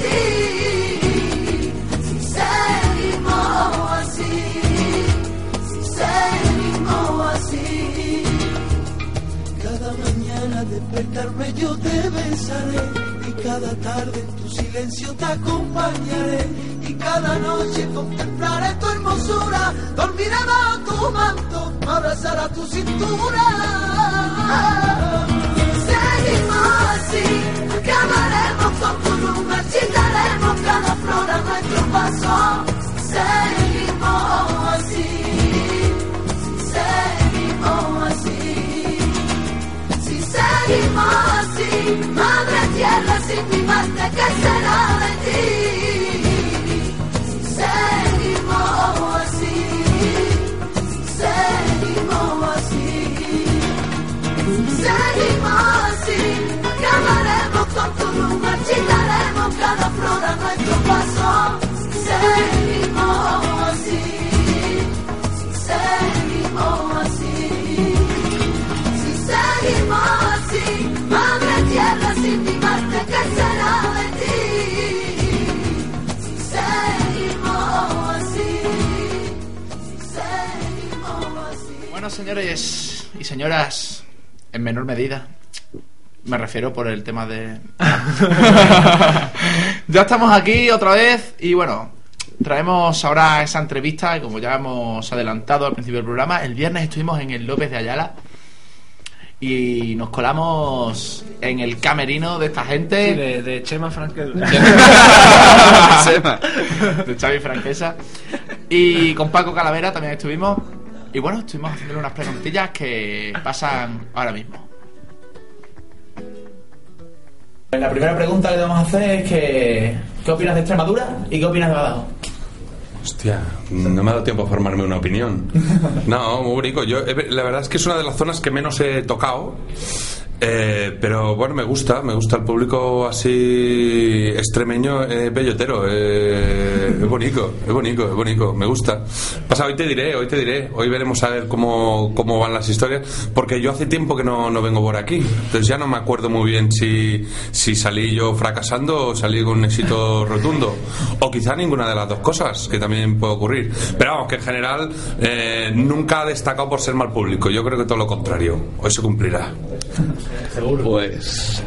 yo te besaré y cada tarde en tu silencio te acompañaré y cada noche contemplaré tu hermosura, dormiré bajo tu manto, me abrazará tu cintura. Seguimos así, acabaremos con tu luz, marchitaremos cada flor a nuestro paso. Seguimos terra si ti basta che sarà mattina si senti mo sì. Si mo sì. Si mo sì. Chiameremo con tuo nome cada flora nel tuo passo. Si senti mo sì. Si mo sì. Si mo sì. Madre tierra señores y señoras, en menor medida, me refiero por el tema de... ya estamos aquí otra vez y bueno, traemos ahora esa entrevista, como ya hemos adelantado al principio del programa, el viernes estuvimos en el López de Ayala y nos colamos en el camerino de esta gente. Sí, de, de Chema Franquel. Sema. de Xavi Franquesa. Y con Paco Calavera también estuvimos. Y bueno, estuvimos haciéndole unas preguntillas que pasan ahora mismo. La primera pregunta que te vamos a hacer es que ¿qué opinas de Extremadura y qué opinas de Badajoz? Hostia, no me ha dado tiempo a formarme una opinión. No, muy bonito. Yo, eh, la verdad es que es una de las zonas que menos he tocado. Eh, pero bueno, me gusta, me gusta el público así extremeño, eh, bellotero, eh, es bonito, es bonito, es bonito, me gusta. Pasa, hoy te diré, hoy te diré, hoy veremos a ver cómo, cómo van las historias, porque yo hace tiempo que no, no vengo por aquí, entonces ya no me acuerdo muy bien si, si salí yo fracasando o salí con un éxito rotundo, o quizá ninguna de las dos cosas, que también puede ocurrir. Pero vamos, que en general eh, nunca ha destacado por ser mal público, yo creo que todo lo contrario, hoy se cumplirá. Pues.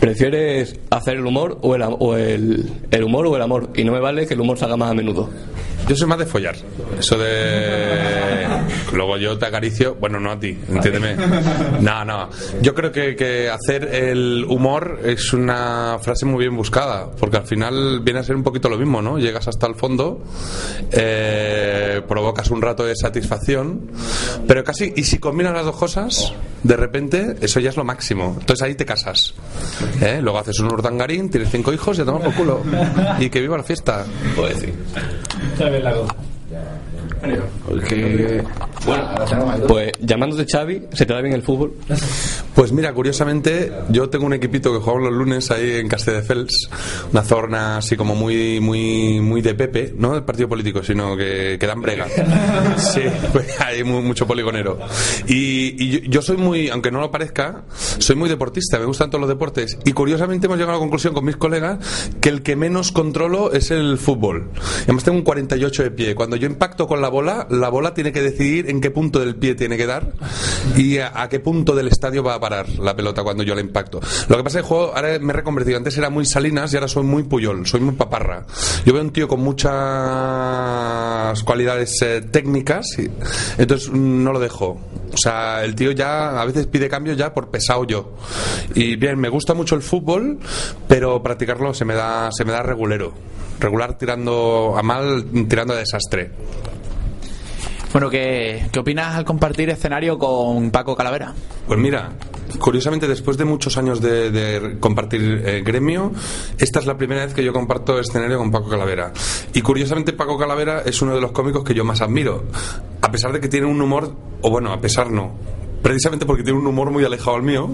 ¿Prefieres hacer el humor o el, o el, el humor o el amor? Y no me vale que el humor se haga más a menudo. Yo soy más de follar. Eso de. Luego yo te acaricio. Bueno, no a ti, entiéndeme. No, no. Yo creo que, que hacer el humor es una frase muy bien buscada. Porque al final viene a ser un poquito lo mismo, ¿no? Llegas hasta el fondo, eh, provocas un rato de satisfacción. Pero casi. Y si combinas las dos cosas, de repente, eso ya es lo máximo. Entonces ahí te casas. ¿eh? Luego haces un urdangarín, tienes cinco hijos y a tomar por culo. Y que viva la fiesta. Pues sí. Porque- Bueno, pues llamándote Xavi, ¿se te da bien el fútbol? Pues mira, curiosamente, yo tengo un equipito que jugamos los lunes ahí en Castelldefels, una zona así como muy muy muy de Pepe, no del partido político, sino que, que dan brega. Sí, pues hay mu- mucho poligonero. Y, y yo, yo soy muy, aunque no lo parezca, soy muy deportista, me gustan todos los deportes. Y curiosamente hemos llegado a la conclusión con mis colegas que el que menos controlo es el fútbol. Además tengo un 48 de pie. Cuando yo impacto con la bola, la bola tiene que decidir en qué punto del pie tiene que dar y a, a qué punto del estadio va a parar la pelota cuando yo la impacto. Lo que pasa es que juego ahora me he reconvertido. Antes era muy Salinas y ahora soy muy Puyol, soy muy paparra. Yo veo un tío con muchas cualidades eh, técnicas, y- entonces mm, no lo dejo. O sea, el tío ya a veces pide cambio ya por pesado yo. Y bien, me gusta mucho el fútbol, pero practicarlo se me da, se me da regulero. Regular tirando a mal, tirando a desastre. Bueno, ¿qué, qué opinas al compartir escenario con Paco Calavera? Pues mira, curiosamente después de muchos años de, compartir eh, gremio, esta es la primera vez que yo comparto escenario con Paco Calavera. Y curiosamente Paco Calavera es uno de los cómicos que yo más admiro, a pesar de que tiene un humor, o bueno, a pesar no, precisamente porque tiene un humor muy alejado al mío.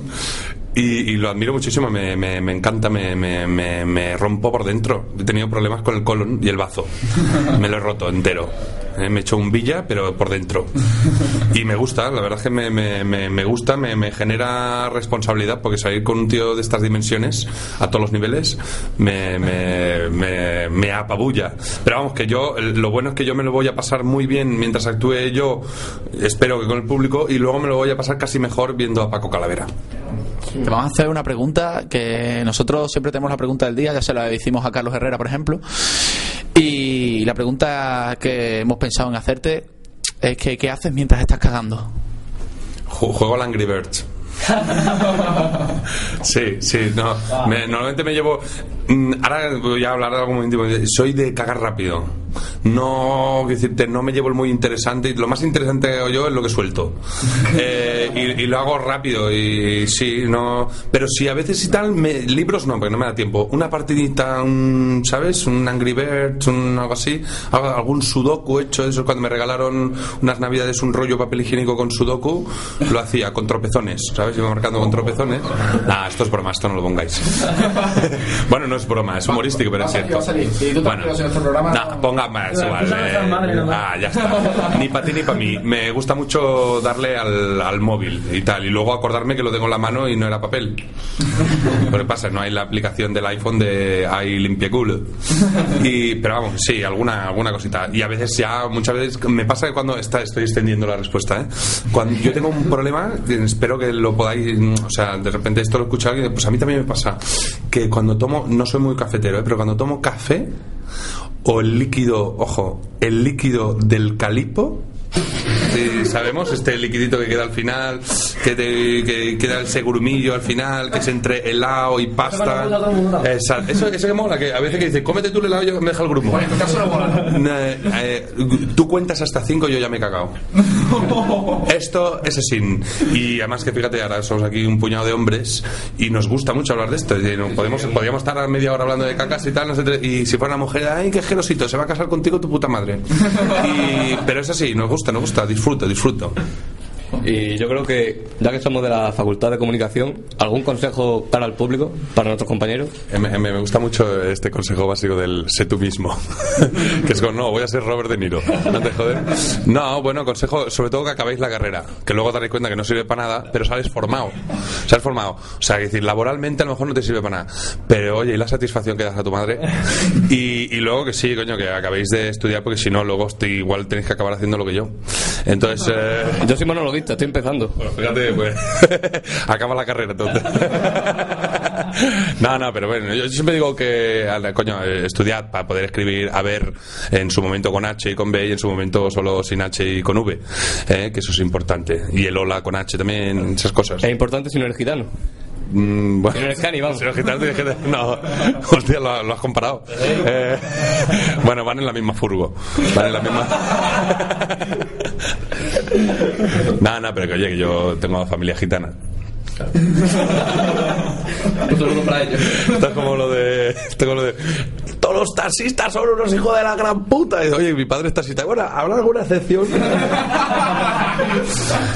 Y, y lo admiro muchísimo, me, me- me encanta, me, me- rompo por dentro. He tenido problemas con el colon y el bazo. Me lo he roto entero. Eh, me he hecho un villa, pero por dentro. Y me gusta, la verdad es que me, me- me- me gusta, me, me genera responsabilidad, porque salir con un tío de estas dimensiones, a todos los niveles, me, me, me- me apabulla. Pero vamos, que yo, lo bueno es que yo me lo voy a pasar muy bien mientras actúe yo, espero que con el público, y luego me lo voy a pasar casi mejor viendo a Paco Calavera. Te vamos a hacer una pregunta que nosotros siempre tenemos la pregunta del día, ya se la hicimos a Carlos Herrera, por ejemplo. Y la pregunta que hemos pensado en hacerte es que ¿qué haces mientras estás cagando? Ju- Juego al Angry Birds. Sí, sí, no. Me- normalmente me llevo. Mm, Ahora voy a hablar de algo muy íntimo. Soy de cagar rápido. No, decirte, no me llevo el muy interesante. Lo más interesante que hago yo es lo que suelto. Eh, y, y lo hago rápido. Y sí, no. Pero si a veces y tal, me- libros no, porque no me da tiempo. Una partidita, un, ¿sabes? Un Angry Birds, un, algo así. Algún sudoku hecho. Eso cuando me regalaron unas navidades un rollo papel higiénico con sudoku. Lo hacía con tropezones, ¿sabes? Iba marcando con tropezones. Nah, esto es broma, esto no lo pongáis. bueno, no es broma, es humorístico, pero es cierto. Bueno, nah, ponga más. no ¿no? ah, ya está. Ni para ti ni para mí. Me gusta mucho darle al, al móvil y tal. Y luego acordarme que lo tengo en la mano y no era papel. Que pasa, no hay la aplicación del iPhone de Ay limpia culo. Y, pero vamos, sí, alguna, alguna cosita. Y a veces ya, muchas veces, me pasa que cuando está, estoy extendiendo la respuesta, ¿eh? Cuando yo tengo un problema, espero que lo podáis, o sea, de repente esto lo escucha alguien, pues a mí también me pasa que cuando tomo, no soy muy cafetero, ¿eh? pero cuando tomo café o el líquido, ojo, el líquido del calipo, Sí, sabemos este liquidito que queda al final, que, te- que queda el segurumillo al final, que es entre helado y pasta. Exacto. Eso, eso que mola, que a veces que dice, cómete tú el helado y yo me deja el grupo. Eh, eh, tú cuentas hasta cinco y yo ya me he cagado. Esto es así. Y además que fíjate, ahora somos aquí un puñado de hombres y nos gusta mucho hablar de esto. Y podemos, podríamos estar a media hora hablando de cacas y tal, no sé, y si fuera una mujer, ay, qué gerosito, se va a casar contigo tu puta madre. Y- pero es así, nos gusta, nos gusta, disfruto, disfruto. Y yo creo que, ya que somos de la Facultad de Comunicación, ¿algún consejo para el público, para nuestros compañeros? Eh, Me, me- gusta mucho este consejo básico del sé tú mismo. que es como, no, voy a ser Robert De Niro. No te joder. No, bueno, consejo, sobre todo que acabéis la carrera. Que luego daréis cuenta que no sirve para nada, pero sales formado. Sales formado. O sea, que decir, laboralmente a lo mejor no te sirve para nada. Pero oye, y la satisfacción que das a tu madre. Y, y luego que sí, coño, que acabéis de estudiar, porque si no, luego te- igual tenéis que acabar haciendo lo que yo. Entonces. eh, Yo soy monologuista, estoy empezando. bueno, fíjate, pues. acaba la carrera entonces. no, no, pero bueno, yo siempre digo que, coño, eh, estudiad para poder escribir a ver en su momento con H y con B y en su momento solo sin H y con V, eh, que eso es importante. Y el hola con H también, esas cosas. Es importante si no eres gitano. Mm, bueno, Si no eres cani, vamos. si no eres gitano, tienes que- No, hostia, lo, lo has comparado. Eh, bueno, van en la misma furgo. Van en la misma. No, no, pero que oye, que yo tengo familia gitana. Un saludo para ellos. Esto es como lo de. Esto es como lo de. Todos los taxistas son unos hijos de la gran puta. Y, oye, mi padre es taxista. Bueno, ¿habrá alguna excepción?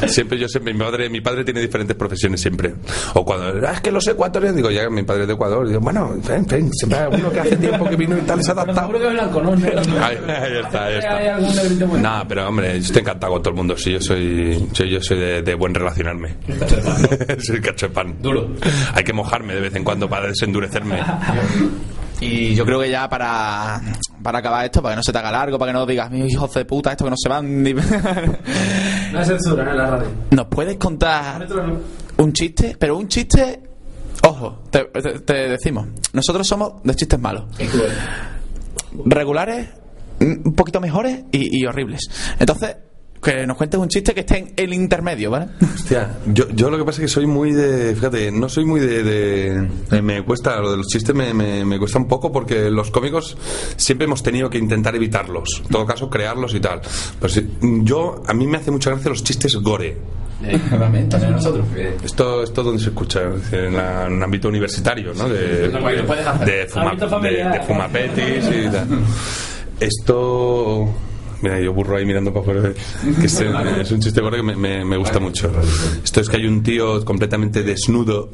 siempre, yo siempre. Mi padre, mi padre tiene diferentes profesiones siempre. O cuando. "Ah, es que los ecuatorianos. Digo, ya, mi padre es de Ecuador. Digo, bueno, ven, ven. Siempre hay alguno que hace tiempo que vino y tal, se ha adaptado. Seguro que es blanco, ¿no? Ahí, ahí está, ahí está. pero hombre, yo estoy encantado con todo el mundo. Sí, yo soy, soy- yo soy de, de buen relacionarme. soy cacho de pan. Duro. Hay que mojarme de vez en cuando para desendurecerme. Y yo creo que ya para, para acabar esto, para que no se te haga largo, para que no digas, mis hijos de puta, esto que no se van. ni-". No hay censura en la radio. ¿Nos puedes contar un chiste? Pero un chiste. Ojo, te, te- te decimos, nosotros somos de chistes malos. Regulares, un poquito mejores y, y horribles. Entonces, que nos cuentes un chiste que esté en el intermedio, ¿vale? Hostia, yo, yo lo que pasa es que soy muy de. Fíjate, no soy muy de. de- eh, me cuesta, lo de los chistes me, me, me cuesta un poco porque los cómicos siempre hemos tenido que intentar evitarlos. En todo caso, crearlos y tal. Pues sí, yo, a mí me hace mucha gracia los chistes gore. También nosotros. Esto, esto donde se escucha, en, la- en un ámbito universitario, ¿no? De, de, fuma- de, de fumapetis y tal. Esto. Mira, yo burro ahí mirando para afuera. Que es, un chiste gore que me, me- gusta mucho. Esto es que hay un tío completamente desnudo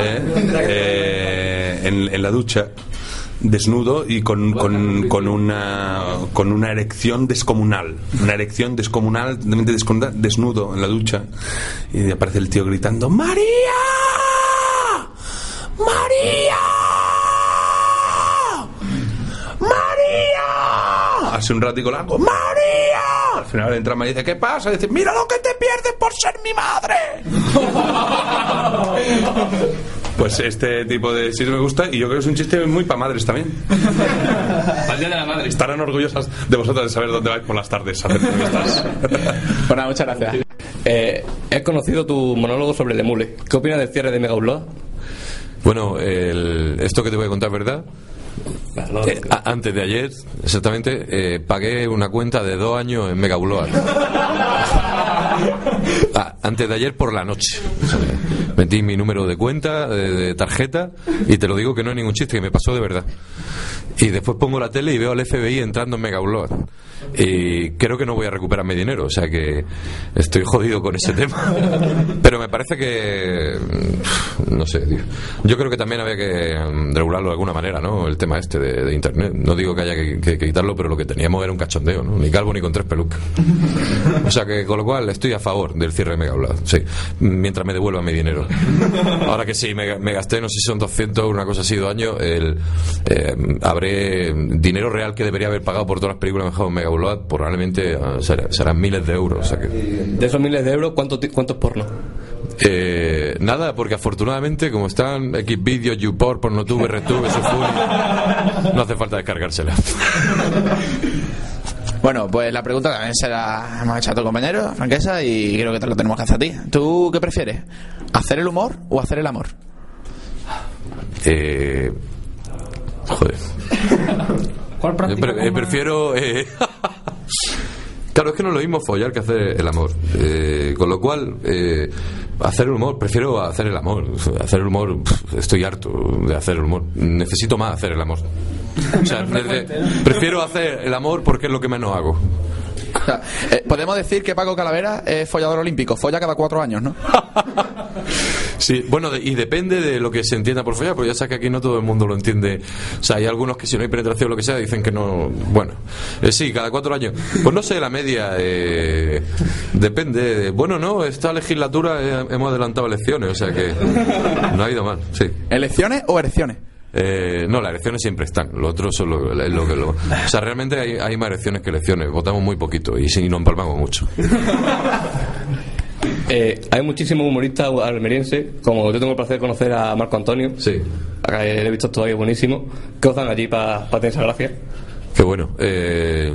¿eh? Eh, en, en la ducha. Desnudo y con, con, con una con una erección descomunal. Una erección descomunal, desnudo en la ducha. Y aparece el tío gritando: ¡María! ¡María! ¡María! Hace un ratico largo, ¡María! Al final entra María y dice, ¿qué pasa? Y dice, mira lo que te pierdes por ser mi madre. Pues este tipo de chiste me gusta y yo creo que es un chiste muy para madres también. Al día de la madre. Estarán orgullosas de vosotras de saber dónde vais por las tardes a hacer entrevistas. Bueno, muchas gracias. Eh, he conocido tu monólogo sobre el emule. ¿Qué opinas del cierre de Mega Upload? Bueno, el- esto que te voy a contar, ¿verdad? Eh, antes de ayer, exactamente, eh, pagué una cuenta de dos años en Megauloa. Ah, antes de ayer por la noche. Metí mi número de cuenta, de, de tarjeta, y te lo digo que no es ningún chiste, que me pasó de verdad. Y después pongo la tele y veo al FBI entrando en Megauloa. Y creo que no voy a recuperar mi dinero, o sea que estoy jodido con ese tema. Pero me parece que, no sé, tío. yo creo que también había que mm, regularlo de alguna manera, ¿no? El tema este de, de Internet. No digo que haya que, que- que quitarlo, pero lo que teníamos era un cachondeo, ¿no? Ni calvo ni con tres pelucas. O sea que con lo cual estoy a favor del cierre de Megablad, sí, mientras me devuelvan mi dinero. Ahora que sí, me, me gasté, no sé si son 200 una cosa así, dos años, el, eh, habré dinero real que debería haber pagado por todas las películas que me he probablemente ah, será- serán miles de euros. O sea que, De esos miles de euros, ¿cuánto, ti- cuánto es porno? eh, nada, porque afortunadamente, como están Xvideos, YouPorn, Pornotube, RedTube, Sofuni, no hace falta descargársela. Bueno, pues la pregunta también se la hemos hecho a tu compañero, Franquesa, y creo que te lo tenemos que hacer a ti. ¿Tú qué prefieres? ¿Hacer el humor o hacer el amor? Eh, joder. ¿Cuál Yo pre- eh, prefiero. eh, claro, es que no es lo mismo follar que hacer el amor. Eh, con lo cual, eh, hacer el humor, prefiero hacer el amor. Hacer el humor, estoy harto de hacer el humor. Necesito más hacer el amor. O sea, desde- prefiero hacer el amor porque es lo que menos hago. Eh, podemos decir que Paco Calavera es follador olímpico, folla cada cuatro años, ¿no? Sí, bueno, de- y depende de lo que se entienda por follar, porque ya sabes que aquí no todo el mundo lo entiende. O sea, hay algunos que si no hay penetración o lo que sea, dicen que no. Bueno, eh, sí, cada cuatro años. Pues no sé, la media. eh, depende. de- bueno, no, esta legislatura eh, hemos adelantado elecciones, o sea que no ha ido mal, sí. ¿Elecciones o erecciones? Eh, no, las elecciones siempre están. Lo otro son lo, es lo que lo. O sea, realmente hay, hay más elecciones que elecciones. Votamos muy poquito y, sí, y nos empalmamos mucho. Eh, hay muchísimos humoristas almerienses, como yo tengo el placer de conocer a Marco Antonio. Sí. Acá le he visto todavía buenísimo. ¿Qué os dan allí para tener esa gracia? Qué bueno. Eh,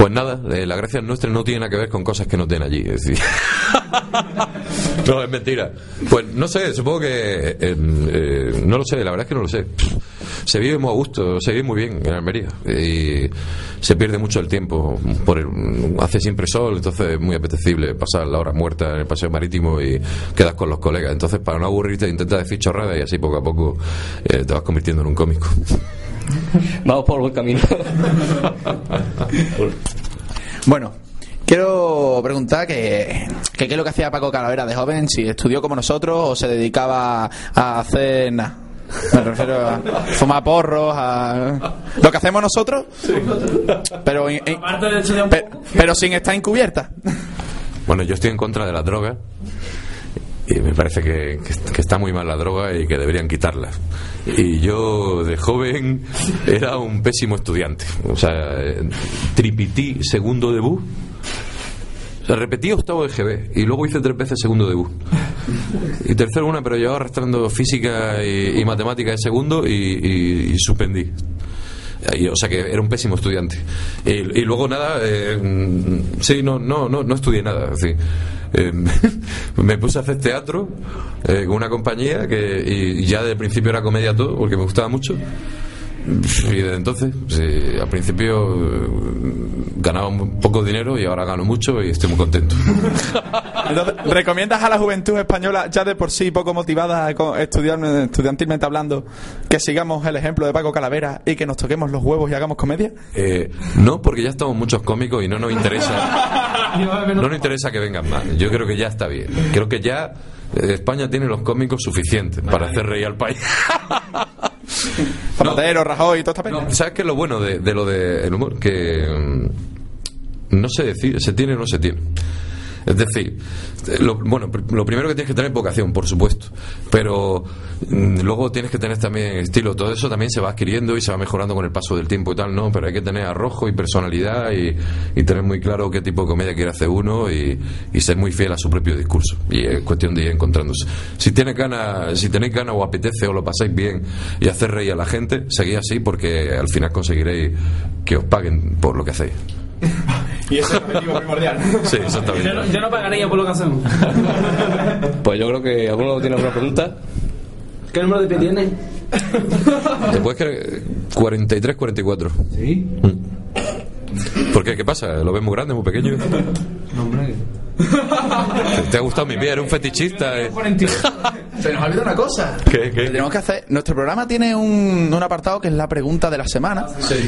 pues nada, eh, la gracia nuestra no tiene nada que ver con cosas que nos den allí. Es decir. no, es mentira. Pues no sé, supongo que. eh, eh, no lo sé, la verdad es que no lo sé. Se vive muy a gusto, se vive muy bien en Almería. Y se pierde mucho el tiempo. Por el- hace siempre sol, entonces es muy apetecible pasar la hora muerta en el paseo marítimo y quedas con los colegas. Entonces, para no aburrirte, intenta decir chorradas y así poco a poco eh, te vas convirtiendo en un cómico. Vamos por buen camino. Bueno, quiero preguntar que, que qué es lo que hacía Paco Calavera de joven, si estudió como nosotros o se dedicaba a hacer nada. Me refiero a fumar porros, a lo que hacemos nosotros, pero, en- en- pe- pero sin estar encubierta. Bueno, yo estoy en contra de las drogas y me parece que, está muy mal la droga y que deberían quitarlas. Y yo de joven era un pésimo estudiante. O sea, eh, tripití segundo debut. O sea, repetí octavo de GB y luego hice tres veces segundo debut. Y tercero una, pero llevaba arrastrando física y, y matemática de segundo y, y- suspendí. O sea que era un pésimo estudiante. Y, y luego nada, eh, mm, sí, no, no, no, no estudié nada. sí. Eh, me puse a hacer teatro eh, con una compañía que y ya el principio era comedia todo porque me gustaba mucho. Y desde entonces, sí, al principio eh, ganaba un poco de dinero y ahora gano mucho y estoy muy contento. Entonces, ¿recomiendas a la juventud española, ya de por sí poco motivada estudiantilmente hablando, que sigamos el ejemplo de Paco Calavera y que nos toquemos los huevos y hagamos comedia? Eh, no, porque ya estamos muchos cómicos y no nos interesa. No nos interesa que vengan más. Yo creo que ya está bien. Creo que ya eh, España tiene los cómicos suficientes para hacer reír al país. Zapatero, Rajoy y toda esta peña. ¿Sabes qué es lo bueno de, de lo del humor? Que mm, no se decide, se tiene o no se tiene. Es decir, lo, bueno, lo primero que tienes que tener es vocación, por supuesto, pero mm, luego tienes que tener también estilo, todo eso también se va adquiriendo y se va mejorando con el paso del tiempo y tal, ¿no? Pero hay que tener arrojo y personalidad y, tener muy claro qué tipo de comedia quiere hacer uno y, y ser muy fiel a su propio discurso. Y es cuestión de ir encontrándose. Si tienes ganas, si tenéis ganas o apetece o lo pasáis bien y hacer reír a la gente, seguid así porque al final conseguiréis que os paguen por lo que hacéis. Y ese es el objetivo primordial. Sí, exactamente. Yo no, yo no pagaría por lo que hacemos. Pues yo creo que alguno tiene alguna pregunta. ¿Qué número de pie tiene? ¿Te puedes creer? 43, 44. Sí. ¿Por qué? ¿Qué pasa? ¿Lo ves muy grande, muy pequeño? No, hombre. ¿Te ha gustado mi pie? ¿Eres un fetichista? eh? Se nos ha olvidado una cosa. ¿Qué, qué? Tenemos que hacer. Nuestro programa tiene un, un apartado que es la pregunta de la semana.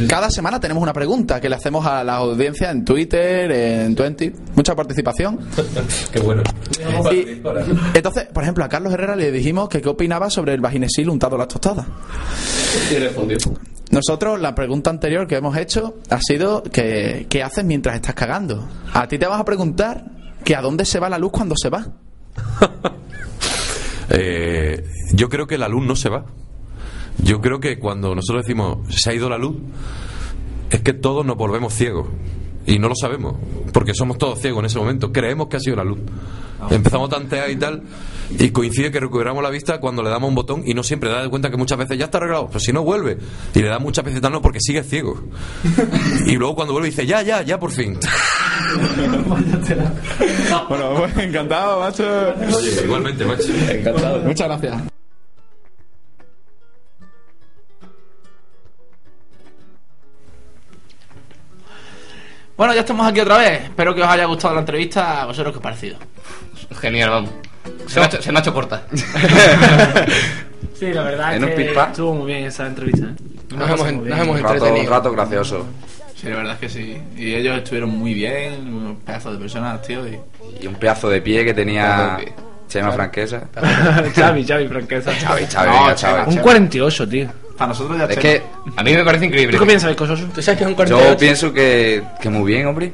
Cada semana tenemos una pregunta que le hacemos a la audiencia en Twitter, en Twenty. Mucha participación. Qué bueno. Y, entonces, por ejemplo, a Carlos Herrera le dijimos que qué opinaba sobre el vaginesil untado a las tostadas. Nosotros, la pregunta anterior que hemos hecho ha sido que, ¿qué haces mientras estás cagando? A ti te vas a preguntar que a dónde se va la luz cuando se va. Eh, yo creo que la luz no se va. Yo creo que cuando nosotros decimos se ha ido la luz, es que todos nos volvemos ciegos. Y no lo sabemos, porque somos todos ciegos en ese momento. Creemos que ha sido la luz. Empezamos a tantear y tal, y coincide que recuperamos la vista cuando le damos un botón y no siempre da de cuenta que muchas veces ya está arreglado, pero si no vuelve. Y le da muchas veces tal no porque sigue ciego. Y luego cuando vuelve dice, ya, ya, ya por fin. Bueno, pues encantado, macho. Oye, igualmente, macho. Encantado. Muchas gracias. Bueno, ya estamos aquí otra vez. Espero que os haya gustado la entrevista. ¿A vosotros qué os ha parecido? Genial, vamos. Se me ha hecho, se me ha hecho corta. Sí, la verdad En un es que pipa. estuvo muy bien esa entrevista. ¿eh? Nos hemos, en- nos hemos Un rato, un entretenido. rato gracioso. Sí, la verdad es que sí. Y ellos estuvieron muy bien, unos pedazos de personas, tío. Y... Y un pedazo de pie que tenía Pedazo de pie. Chema Franquesa. Xavi, Xavi, franqueza. Xavi, Xavi, No, venga, Chema, Xavi. Un 48, tío. Para nosotros ya Es Chema. que A mí me parece increíble. ¿Tú qué piensas, Cososo? ¿Tú sabes que es un yo 48? pienso que, que muy bien, hombre.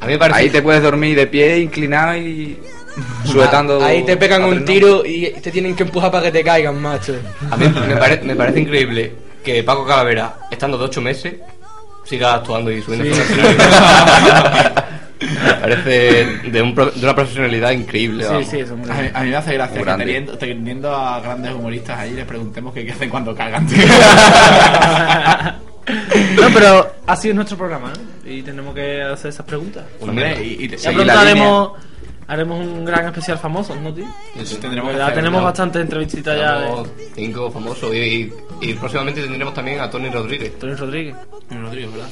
A mí me parece. Ahí te puedes dormir de pie, inclinado y sujetando. Ahí te pegan un tiro y te tienen que empujar para que te caigan, macho. A mí me, pare- me parece increíble que Paco Calavera, estando de 8 meses, siga actuando y subiendo su Me parece de, un pro- de una profesionalidad increble. Sí, vamos. sí, eso es muy A mí, a mí me hace gracia que teniendo, teniendo a grandes humoristas ahí les preguntemos qué hacen cuando cagan. No, pero ha sido nuestro programa, ¿eh? Y tenemos que hacer esas preguntas. Hombre, y, y la haremos, un gran especial famoso, ¿no, tío? tendremos que Ya hacer- tenemos no. bastantes entrevistitas ya de Tenemos cinco famosos y, y- y próximamente tendremos también a Tony Rodríguez. Tony Rodríguez. Rodrigo, ¿verdad?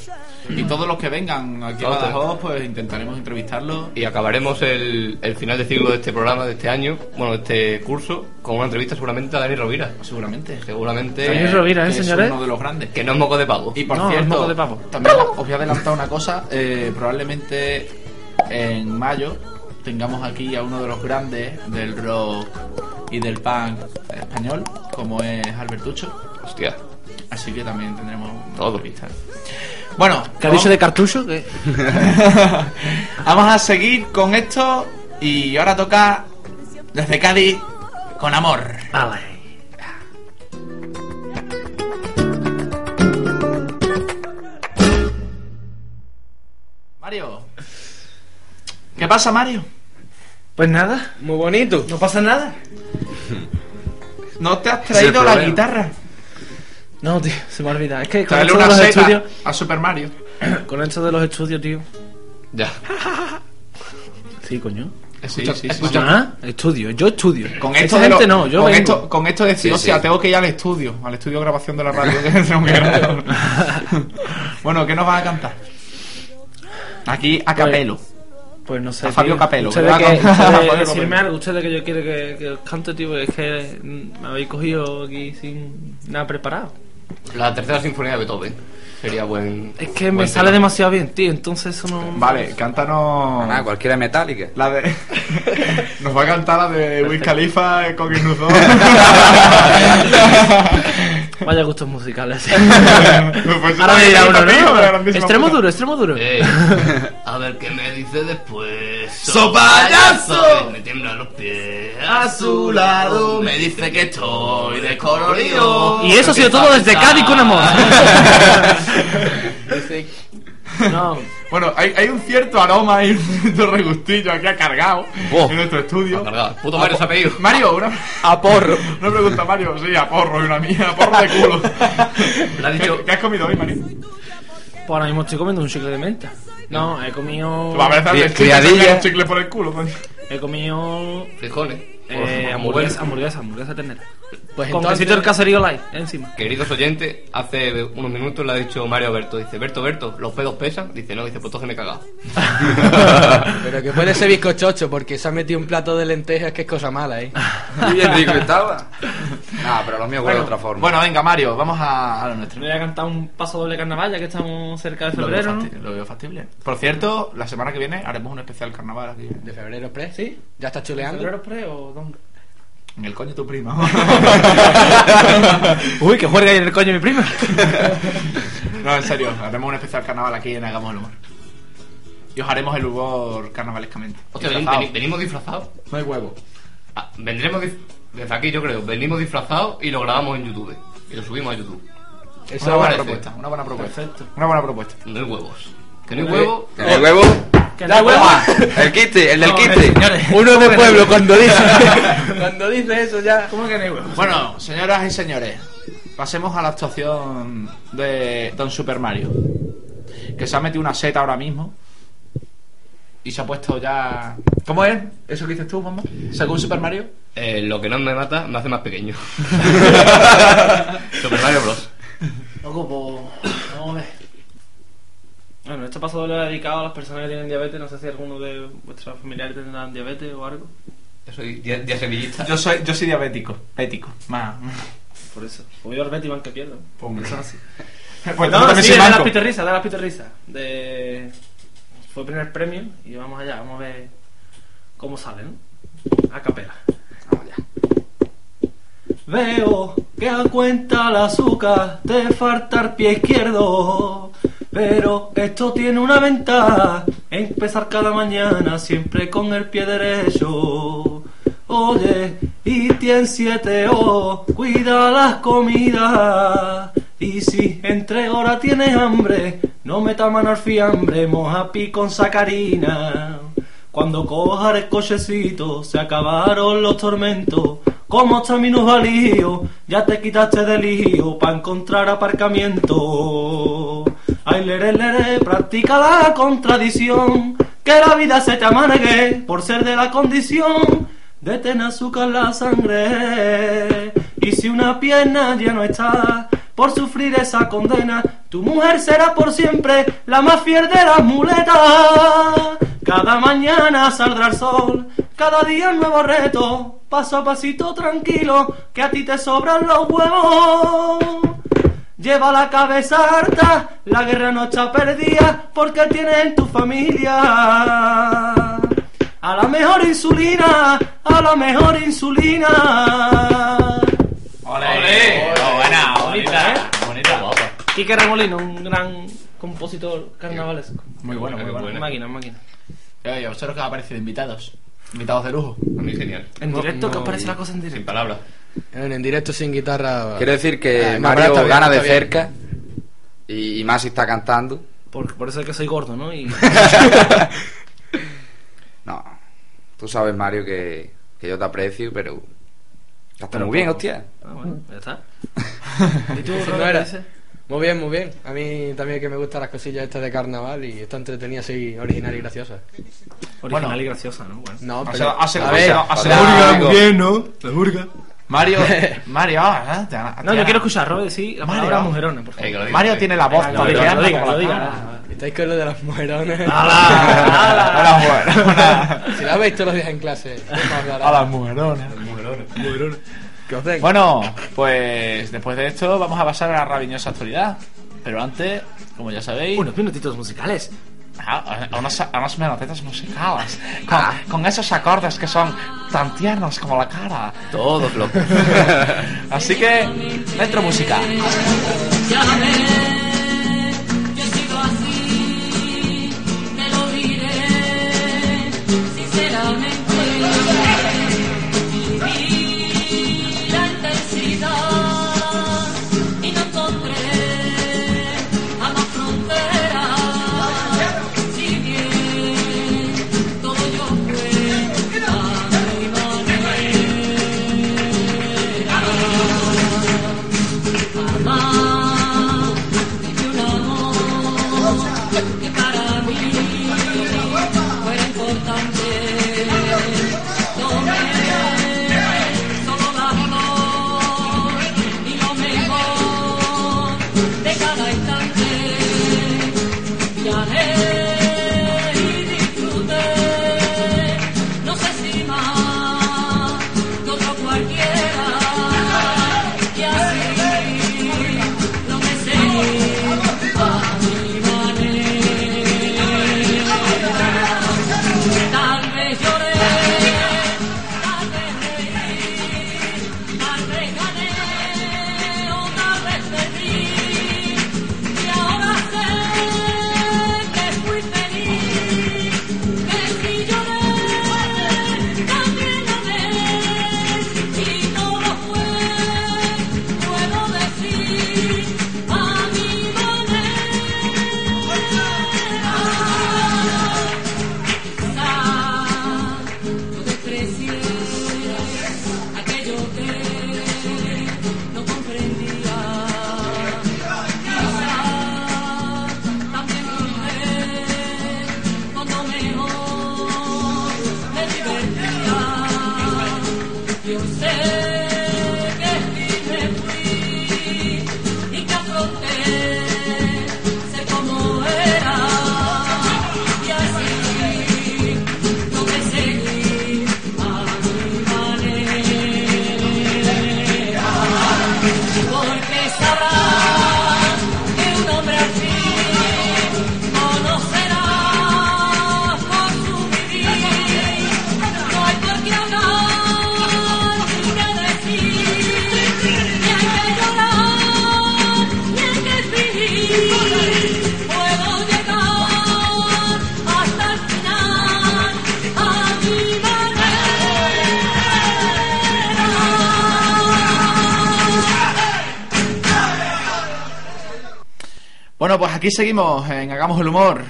Y todos los que vengan aquí a Todos. Badajoz, pues intentaremos entrevistarlos. Y acabaremos el, el final de ciclo de este programa, de este año, bueno, de este curso, con una entrevista seguramente a Dani Rovira. Seguramente. Seguramente. Dani Rovira, ¿eh, que es señores? uno de los grandes. Que no es moco de pavo. Y por No, es cierto, moco de pavo. también os voy a adelantar una cosa. eh, probablemente en mayo tengamos aquí a uno de los grandes del rock y del punk español, como es Albertucho. Hostia. Así que también tendremos Todo. entrevista. Bueno, ¿Qué ha dicho de cartucho? Vamos a seguir con esto y ahora toca desde Cádiz con amor. Vale. ¿Qué pasa, Mario? Pues nada, Muy bonito. no pasa nada. ¿No te has traído la guitarra? No, tío, se me ha olvidado. Es que con Traerle esto de una los seta estudios, a Super Mario. con esto de los estudios, tío. Ya. Sí, coño. Sí, Escucha- sí, sí. escucha- Ah, estudio, yo estudio. Con Esa esto, de gente lo- no, yo con vengo. esto, con esto de decir, Sí, hostia, sí. tengo que ir al estudio, al estudio de grabación de la radio. que tengo que grabar. bueno, ¿qué nos vas a cantar? Aquí a capelo. Pues no sé. A Fabio tío. Capello, Usted que de que, con- usted de Fabio decirme Capello. algo, usted de que yo quiero que, que os cante, tío, es que mm, me habéis cogido aquí sin nada preparado. La tercera sinfonía de Beethoven. Sería buen. Es que me sale demasiado bien, tío, entonces eso no... Vale, cántanos. Nada, cualquiera metálica. La de. Nos va a cantar la de Wiz Khalifa con el Nuzón. Vaya gustos musicales. Pues Ahora me dirá uno, ¿no? Extremo puta. duro, extremo duro. Eh, a ver qué me dice después. ¡Sopayazo! Me tiemblan los pies. A su lado me dice que estoy descolorido. Y eso ha sido todo desde Cádiz con amor. no, Bueno, hay, hay un cierto aroma y un cierto regustillo aquí ha cargado en nuestro estudio. Ha cargado. Puto Mario se ha pedido. Mario, una, a porro. Una pregunta, Mario. Sí, a porro y una mía, a porro de culo. Le ha dicho- ¿Qué, qué has comido hoy, Mario? pues ahora mismo estoy comiendo un chicle de menta. No, he comido... Va a chicle, un chicle por el culo. coño. He comido... Frijoles. Eh, hamburguesa, hamburguesa, hamburguesa ternera. Pues Con entonces- del caserío light, encima. Queridos oyentes, hace unos minutos le ha dicho Mario Berto, dice, Berto, Berto, ¿los pedos pesan? Dice, no, dice, pues entonces me he cagado. Pero que puede ser bizcochocho porque se ha metido un plato de lentejas que es cosa mala, ¿eh? Y bien rico estaba. No, pero lo mío huele de otra forma. Bueno, venga, Mario, vamos a, a lo nuestro. Voy a cantar un paso doble carnaval ya que estamos cerca de Lo veo, febrero. lo veo factible. Por cierto, la semana que viene haremos un especial carnaval aquí. ¿De febrero express? ¿Sí? ¿Ya está chuleando? ¿Febrero pre o dónde? En el coño tu prima. Uy, que juega ahí en el coño mi prima. no, en serio, haremos un especial carnaval aquí en Hagamos el Humor. Y os haremos el humor carnavalescamente. Hostia, venimos disfrazados. No hay huevo. Ah, vendremos dif- desde aquí, yo creo. Venimos disfrazados y lo grabamos en YouTube. Y lo subimos a YouTube. Eso una buena propuesta, una buena propuesta. Perfecto. Una buena propuesta. No hay huevos. Que no hay Eh, huevo. ¿Que no hay huevo? El quite, el del No, quite. señores. Uno de pueblo cuando dice cuando dice eso ya. ¿Cómo que no? Bueno, señoras y señores, pasemos a la actuación de Don Super Mario. Que se ha metido una seta ahora mismo. Y se ha puesto ya. ¿Cómo es? ¿Eso que dices tú, mamá? Según Super Mario. Eh, lo que no me mata me hace más pequeño. Super Mario Bros. Loco, pues. Vamos a ver. Bueno, este paso lo he dedicado a las personas que tienen diabetes. No sé si alguno de vuestros familiares tendrán diabetes o algo. Yo soy dia-. Yo soy, yo soy diabético. Ético. Más. Por eso. Pues yo Betty van que pierdo. Pues Eso es así. Pues no, sí, de las manco. piterrisas, de las piterrisas. De... Fue el primer premio y vamos allá, vamos a ver cómo sale, ¿no? A capela. Vamos allá. Veo que a cuenta el azúcar te falta el pie izquierdo. Pero esto tiene una ventaja, empezar cada mañana siempre con el pie derecho. Oye, y tienes siete o cuida las comidas. Y si entre horas tienes hambre, no metas mano al fiambre, moja pi con sacarina. Cuando cojas el cochecito, se acabaron los tormentos. Como está minusvalío, ya te quitaste del lío para encontrar aparcamiento. Ay, lere, lere, practica la contradicción. Que la vida se te amanegue por ser de la condición de tener azúcar la sangre. Y si una pierna ya no está por sufrir esa condena, tu mujer será por siempre la más fiel de las muletas. Cada mañana saldrá el sol, cada día un nuevo reto, paso a pasito tranquilo, que a ti te sobran los huevos. Lleva la cabeza harta, la guerra no está perdida, porque tienes en tu familia a la mejor insulina, a la mejor insulina. ¡Ole! Oh, buena, Bonita, ¿eh? Bonita. Quique Remolino, un gran compositor carnavalesco. Muy bueno, muy bueno. Máquina, máquina. Oye, ¿vosotros qué os ha parecido invitados? Invitados de lujo. A mí genial. En No, directo, ¿qué os no, parece y- la cosa en Sin directo? palabras. En, en directo sin guitarra. Quiero decir que no, Mario bien, gana de cerca. Y, y más si está cantando. Por, por eso es que soy gordo, ¿no? Y No. Tú sabes, Mario, que, que yo te aprecio, pero. Estás muy bien, hostia. Ah, bueno, ya está. ¿Y tú, no? Muy bien, muy bien. A mí también que me gustan las cosillas estas de carnaval y está entretenida así, original y graciosa. Original Bueno. y graciosa, ¿no? Bueno. No, Hace- pero... hace- a hace- ver, hace- la burga, muy bien, ¿no? La burga. Mario, Mario, ah, te ha- No, te yo quiero escuchar a Robert decir la Mario. palabra mujerona, por favor. Eh. Mario tiene la voz Venga, que lo diga, lo diga, lo. Estáis con lo de las mujerones. ¡Hala! A. Si la veis todos los días en clase, ¿cómo hablará? A las mujeronas. Que os den. Bueno, pues después de esto vamos a pasar a la rabiosa actualidad. Pero antes, como ya sabéis, Unos minutitos musicales. A, a unas, a unas melotetas musicales. Con, con esos acordes que son tan tiernos como la cara. Todos locos. Así que, dentro música. Aquí seguimos en Hagamos el Humor.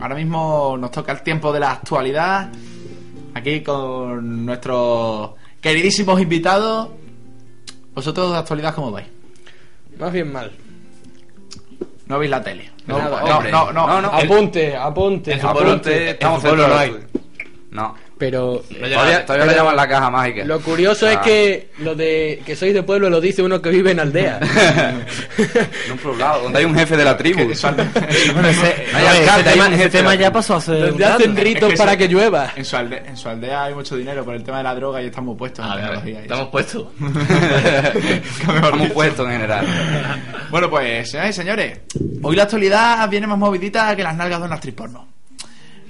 Ahora mismo nos toca el tiempo de la actualidad. Aquí con nuestros queridísimos invitados. ¿Vosotros de actualidad cómo vais? Más bien mal. No veis la tele. No, Nada, no, no, no. No, no. Apunte, apunte, En su apunte. pueblo En su pueblo centrados. No. Pero Todavía, todavía lo llaman la caja mágica. lo curioso es Ah. que lo de que sois de pueblo lo dice uno que vive en aldea. En un poblado, donde hay un jefe de la tribu. Ese, Hay no, alcalde, ese hay tema, un ya pasó hace un Donde hacen ritos que para que llueva. En su, aldea, en su aldea hay mucho dinero por el tema de la droga y estamos puestos en ver, estamos puestos. Estamos puestos en general. Bueno, pues, y señores, hoy la actualidad viene más movidita que las nalgas de una actriz porno.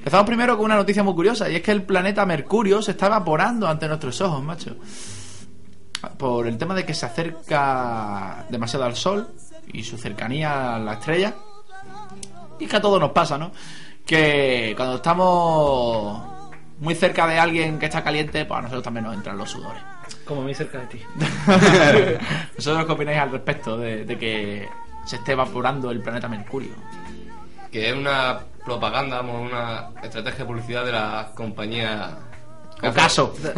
Empezamos primero con una noticia muy curiosa, y es que el planeta Mercurio se está evaporando ante nuestros ojos, macho. Por el tema de que se acerca demasiado al Sol y su cercanía a la estrella. Y que a todos nos pasa, ¿no? Que cuando estamos muy cerca de alguien que está caliente, pues a nosotros también nos entran los sudores. Como muy cerca de ti. ¿Vosotros qué opináis al respecto de, de que se esté evaporando el planeta Mercurio? Que es una propaganda, una estrategia de publicidad de la compañía. Ocaso. No,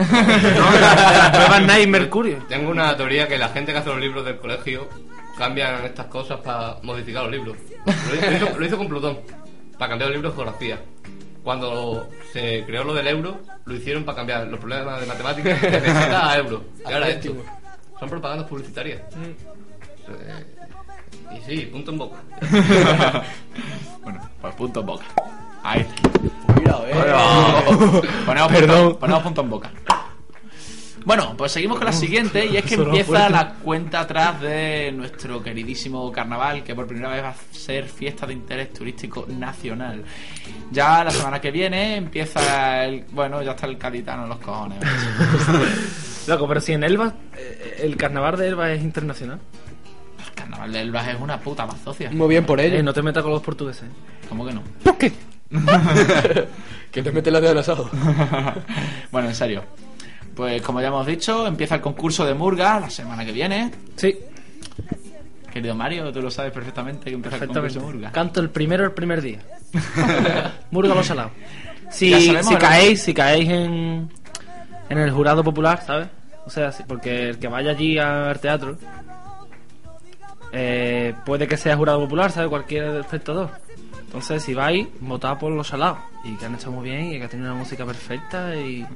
de la- de las pruebas Night Mercurio. Tengo una teoría que la gente que hace los libros del colegio cambian estas cosas para modificar los libros. Lo hizo, lo hizo con Plutón, para cambiar los libros de geografía. Cuando se creó lo del euro, lo hicieron para cambiar los problemas de matemáticas de peseta a euro. Y ahora esto. Son propagandas publicitarias. Eh, Y sí, punto en boca. bueno, pues punto en boca. Ahí. Cuidado, eh. Ponemos, punto, ponemos punto en boca. Bueno, pues seguimos con la siguiente y es que empieza la cuenta atrás de nuestro queridísimo carnaval que por primera vez va a ser fiesta de interés turístico nacional. Ya la semana que viene empieza el... Bueno, ya está el caditano en los cojones. Loco, pero si en Elba, eh, el carnaval de Elba es internacional. El carnaval de Elbas es una puta mazocia. Muy bien por Eh, ello. no te metas con los portugueses. ¿Cómo que no? ¿Por qué? Que te mete la de asado. bueno, en serio. Pues como ya hemos dicho, empieza el concurso de Murga la semana que viene. Sí, Querido Mario, tú lo sabes perfectamente que empieza el perfectamente. concurso de Murga. Canto el primero el primer día. Murga lo salado. Ya Si, sabemos si el- caéis, si caéis en, en el jurado popular, ¿sabes? O sea, porque el que vaya allí al teatro eh, puede que sea jurado popular, ¿sabes? Cualquier espectador. Entonces, si vais, votad por los salados. Y que han hecho muy bien y que ha tenido una música perfecta y...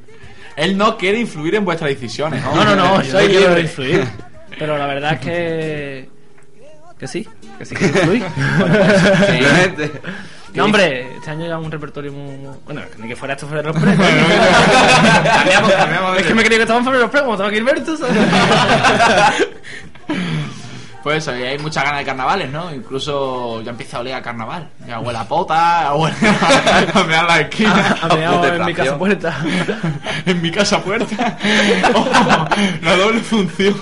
Él no quiere influir en vuestras decisiones. No, no, no, yo Soy no quiero libre. influir. Pero la verdad es que... Que sí, que sí que influir. Simplemente. No, hombre, este año ya un repertorio muy... muy- Bueno, ni que fuera esto fuera los premios. cambiamos, cambiamos. Es que me creía que estaban fuera los premios, estaba Gilberto. Pues eso, y hay muchas ganas de carnavales, ¿no? Incluso ya empieza a oler a carnaval. Ya huele a pota, huele a mear la esquina. A meado en mi casa puerta. en mi casa puerta. Oh, la doble función.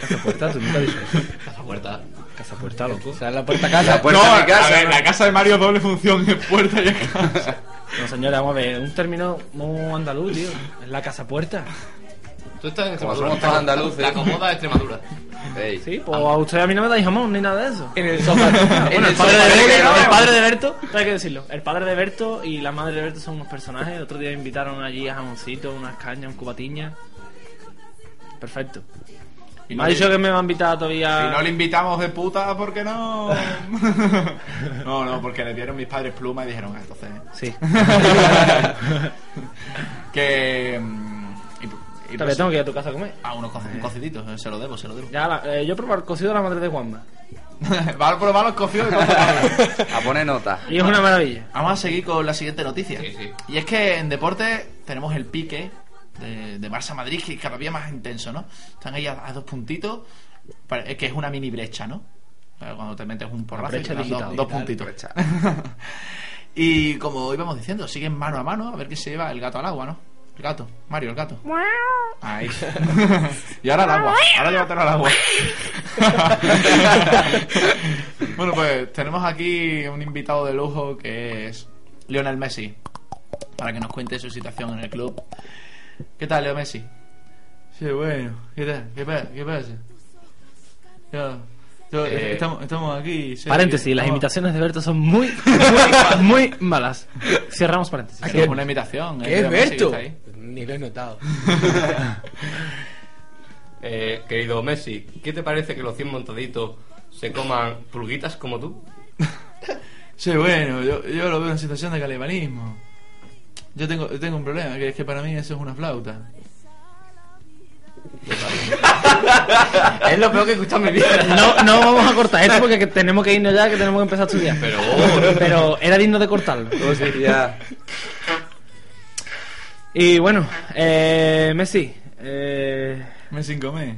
Casa puerta, tú nunca has dicho eso. Casa puerta. Casa puerta, loco. O sea, la puerta casa. La puerta no, de mi casa. a ver, la casa de Mario doble función es puerta y es casa. No, señora, vamos a ver, un término muy andaluz, tío. Es la casa puerta. Tú estás en Como Extremadura. somos todos andaluces. La acomoda de Extremadura. Ey. Sí, pues a usted a mí no me dais jamón ni nada de eso. En el sofá. Bueno, En el el padre, sofá de Berto, el padre de Berto, hay que decirlo. El padre de Berto y la madre de Berto son unos personajes. El otro día invitaron allí a jamoncito, unas cañas, un cubatiña. Perfecto. Y me ha dicho que me va a invitar todavía. Y no le invitamos de puta porque no. no, no, porque le dieron mis padres pluma y dijeron, ah, entonces. Sí. que. Y, Todavía tengo que ir a tu casa a comer. Ah, unos co- un cocidito, eh, se lo debo, se lo debo. Ya, la- eh, yo he probado el cocido de la madre de Juanma. Va a probar los cocidos todo. A poner nota. Y es una maravilla. Vamos a seguir con la siguiente noticia. Sí, sí. Y es que en deporte tenemos el pique de, de Barça Madrid, que es cada día más intenso, ¿no? Están ahí a, a dos puntitos, pare- que es una mini brecha, ¿no? Cuando te metes un porrazo brecha digital. dos, dos puntitos. y como íbamos diciendo, siguen mano a mano a ver qué se lleva el gato al agua, ¿no? El gato, Mario, el gato. Ahí. y ahora al agua. Ahora llévatelo al agua. bueno, pues tenemos aquí un invitado de lujo que es Lionel Messi. Para que nos cuente su situación en el club. ¿Qué tal, Leo Messi? Sí, bueno. ¿Qué tal? ¿Qué pasa? ¿Qué pasa? Yo, Yo- Eh, estamos, estamos aquí. Paréntesis, las imitaciones de Berto son muy, muy, muy malas. Cerramos paréntesis. Es que es una imitación. ¿Qué es Berto? Ni lo he notado. Eh, querido Messi, ¿qué te parece que los 100 montaditos se coman pulguitas como tú? Sí, bueno, yo, yo lo veo en situación de canibalismo. Yo tengo, yo tengo un problema, que es que para mí eso es una flauta. es lo peor que he escuchado en mi vida. No, no vamos a cortar esto porque que tenemos que irnos ya, que tenemos que empezar a estudiar. Pero, Pero era digno de cortarlo. Ya. Y bueno, eh, Messi, eh, Me sin comer.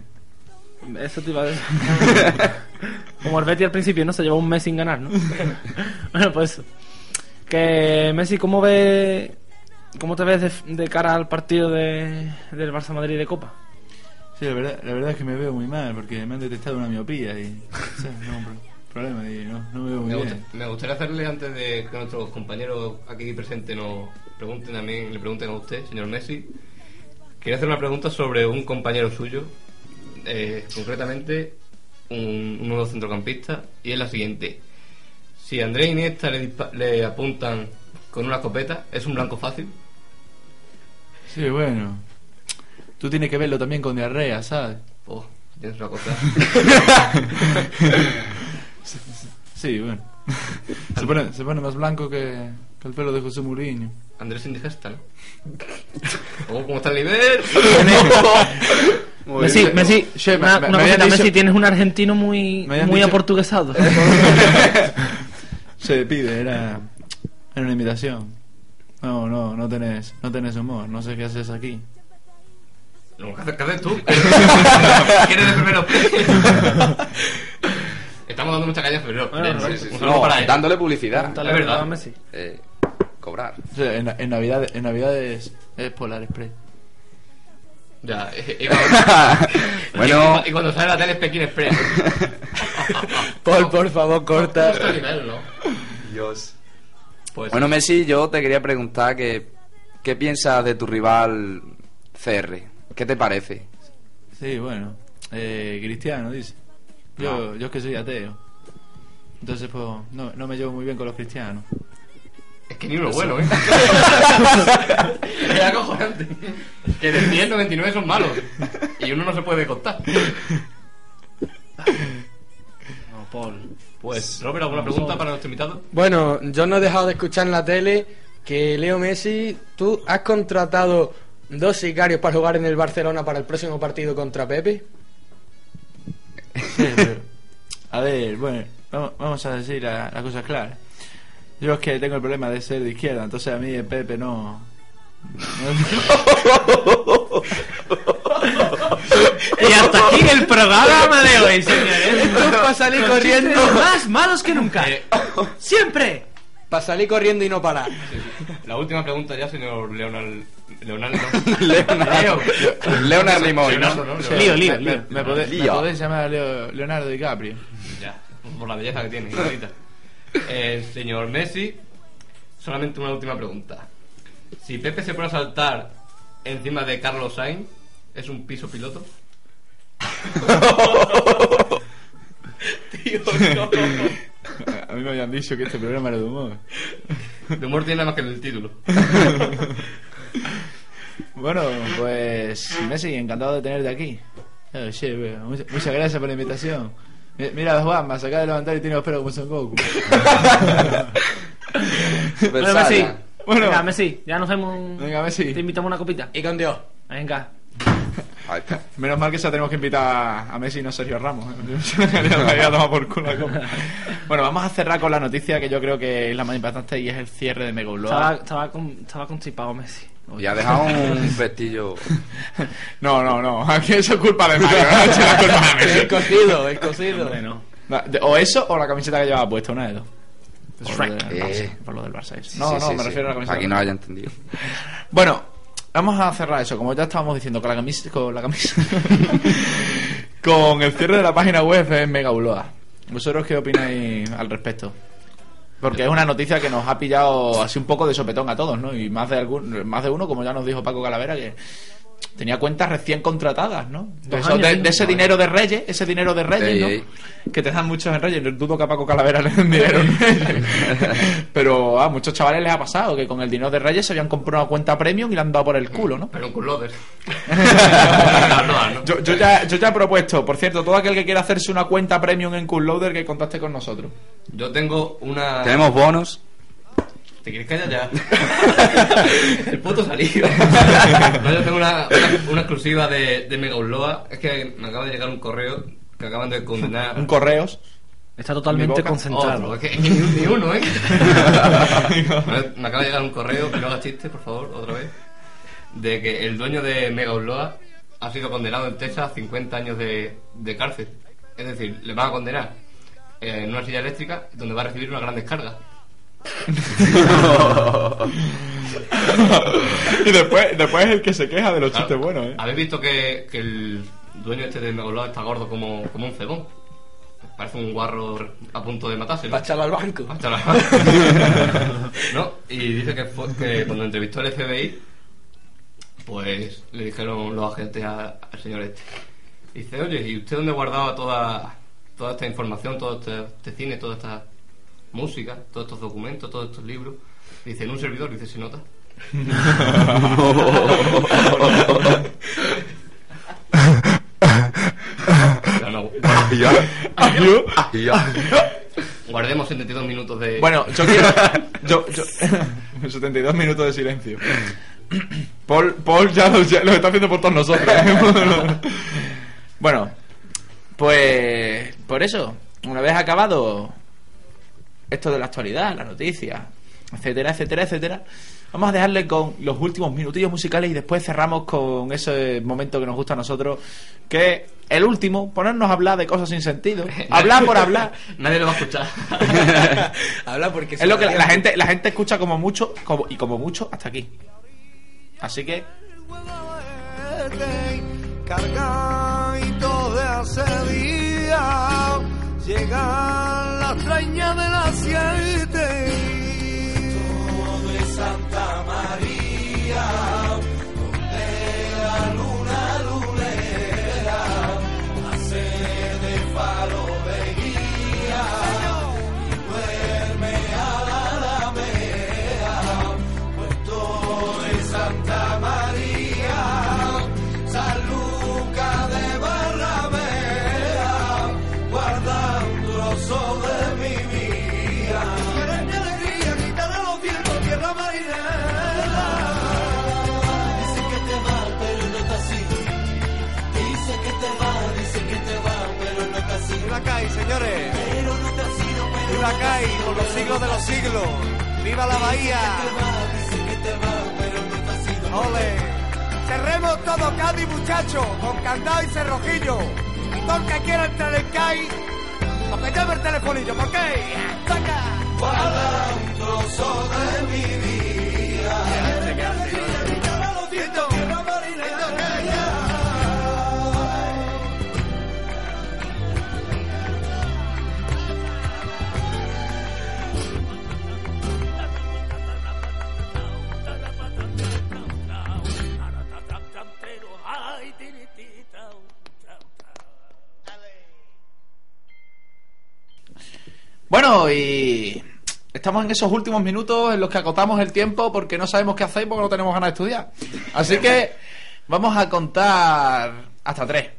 eso te iba a decir. Como el Betis al principio, ¿no? Se llevó un mes sin ganar, ¿no? bueno, pues eso. Que Messi, ¿cómo ve, cómo te ves de, de cara al partido de, del Barça Madrid de Copa? Sí, la verdad, la verdad es que me veo muy mal porque me han detectado una miopía y. o sea, pro- problema y no, no me veo muy Me, bien. gusta- me gustaría hacerle antes de que nuestros compañeros aquí presentes nos pregunten también, le pregunten a usted, señor Messi. Quería hacer una pregunta sobre un compañero suyo, eh, concretamente un, un nuevo centrocampista, y es la siguiente. Si Andrés Iniesta le, le apuntan con una escopeta, ¿es un blanco fácil? Sí, bueno. Tú tienes que verlo también con diarrea, ¿sabes? Oh, tienes una cosa. Sí, bueno. Se pone, se pone más blanco que, que el pelo de José Mourinho. Andrés indigesta, ¿no? Oh, ¿Cómo está el nivel? Messi, bien. Messi, Che, me- una, me- una me habían cosita, dicho- Messi, tienes un argentino muy, muy dicho- aportuguesado. Se pide, era, era una imitación. No, no, no tenés, no tenés humor, no sé qué haces aquí. ¿qué haces, tú? ¿Quieres de primero? Estamos dando mucha caña a febrero. Bueno, sí, sí. No, para dándole publicidad. Es verdad. a Messi. Eh, cobrar. En, en Navidad, en Navidades es Polar Express. Ya, y, y cuando, Bueno. y, y cuando sale la tele es Pekín Express. Paul, por favor, corta. Dios. Pues, Bueno, Messi, yo te quería preguntar que, ¿qué piensas de tu rival CR? ¿Qué te parece? Sí, bueno. Eh, cristiano, dice. Yo, yo es que soy ateo. Entonces, pues, no, no me llevo muy bien con los cristianos. es que ni uno bueno, ¿eh? es acojonante. Que de 100, 99 son malos. Y uno no se puede contar. No, Paul. Pues, Robert, ¿alguna pregunta para nuestro invitado? Bueno, yo no he dejado de escuchar en la tele que Leo Messi, tú has contratado dos sicarios para jugar en el Barcelona para el próximo partido contra Pepe. A ver, bueno, vamos, vamos a decir la- las cosas claras. Yo es que tengo el problema de ser de izquierda, entonces a mí el Pepe no. Y hasta aquí el programa de hoy, señores. Esto para salir corriendo. más malos que nunca. Eh, Siempre. Para salir corriendo y no parar. La última pregunta ya, señor Leonard. Leonardo. Leonardo. Leonardo. Lío, lío, me, podéis llamar Leo- Leonardo DiCaprio. Ya, por la belleza que tiene. Eh, señor Messi, solamente una última pregunta. Si Pepe se pone a saltar encima de Carlos Sainz, ¿es un piso piloto? Tío, no. A mí me habían dicho que este programa era de humor. De humor tiene nada más que el título. Bueno, pues Messi, encantado de tenerte aquí. Sí, bueno, muchas, muchas gracias por la invitación. Mi- Mira a Juan, se acaba de levantar y tiene los pelos como Son Goku. Bueno, Messi. Bueno. Venga, Messi, ya nos vemos. Venga, Messi. Te invitamos a una copita. Y con Dios. Venga. Ahí está. Menos mal que ya tenemos que invitar a Messi y no a Sergio Ramos. ¿eh? Por culo bueno, vamos a cerrar con la noticia que yo creo que es la más importante y es el cierre de Mega Estaba, estaba, con, estaba constipado Messi. Y ha dejado un vestillo. No, no, no. Aquí eso es culpa de Mario. No culpa a Messi. El cocido, el cocido. No, O eso o la camiseta que llevaba puesta, una de dos. Por lo Shrek. del Barça, Eh. por lo del Barça. Sí, No, sí, no, sí, me sí. refiero a la camiseta. Quien no haya entendido. Bueno, vamos a cerrar eso. Como ya estábamos diciendo, con la camisa. Con la camisa. con el cierre de la página web en Mega Upload. ¿Vosotros qué opináis al respecto? Porque es una noticia que nos ha pillado así un poco de sopetón a todos, ¿no? Y más de algún, más de uno, como ya nos dijo Paco Calavera, que tenía cuentas recién contratadas, ¿no? De, Dos eso- años, de- ¿no? de ese dinero de Reyes, ese dinero de Reyes, Ey, ¿no? ey. Que te dan muchos en Reyes. Dudo que a Paco Calavera le den dinero en Reyes. Pero a muchos chavales les ha pasado que con el dinero de Reyes se habían comprado una cuenta premium y le han dado por el culo, ¿no? Pero un culover. Yo, yo ya, yo ya he propuesto, por cierto, todo aquel que quiera hacerse una cuenta premium en Coolloader que contacte con nosotros. Yo tengo una. Tenemos bonos. ¿Te quieres callar ya? el puto salido. no, yo tengo una, una, una exclusiva de, de Mega Upload. Es que me acaba de llegar un correo que acaban de condenar. Un correos. Está totalmente concentrado. Otro, es que ni, uno, ¿eh? me, me acaba de llegar un correo, que no hagas chiste, por favor, otra vez. De que el dueño de Mega Upload ha sido condenado en Texas a 50 años de, de cárcel. Es decir, le van a condenar eh, en una silla eléctrica donde va a recibir una gran descarga. y después, después es el que se queja de los Claro. chistes buenos, ¿eh? ¿Habéis visto que, que el dueño este de Megolod está gordo como, como un cebón? Parece un guarro a punto de matarse. ¿no? Para echarlo al banco. Echarlo al banco. ¿No? Y dice que, fue, que cuando entrevistó el FBI, pues le dijeron los agentes a- al señor este. Dice, oye, ¿y usted dónde guardaba toda, toda esta información, todo este, este cine, toda esta música, todos estos documentos, todos estos libros? Dice, en un servidor, dice, se nota. Ya no. Guardemos 72 minutos de. Bueno, yo quiero. Yo, yo- 72 minutos de silencio. Paul, Paul ya, lo, ya lo está haciendo por todos nosotros. ¿eh? bueno, pues. Por eso, una vez acabado esto de la actualidad, la noticia, etcétera, etcétera, etcétera, vamos a dejarle con los últimos minutillos musicales y después cerramos con ese momento que nos gusta a nosotros, que es el último, ponernos a hablar de cosas sin sentido. Hablar por hablar. Nadie lo va a escuchar. Habla porque Es lo que la, la gente la gente escucha como mucho como, y como mucho hasta aquí. Así que Cargadito de hace día Llegan las treñas de las siete Todo de Santa María señores. Viva CAI, por los siglos de los siglos. Viva la bahía. Ole. Cerremos todo Cádiz, muchachos, con candado y cerrojillo. Y todo el que quiera entrar en CAI, que llame el telefonillo, ¿por qué? ¡Saca! Guarda un trozo de mi vida. Bueno, y estamos en esos últimos minutos en los que acotamos el tiempo porque no sabemos qué hacer porque no tenemos ganas de estudiar. Así que vamos a contar hasta tres.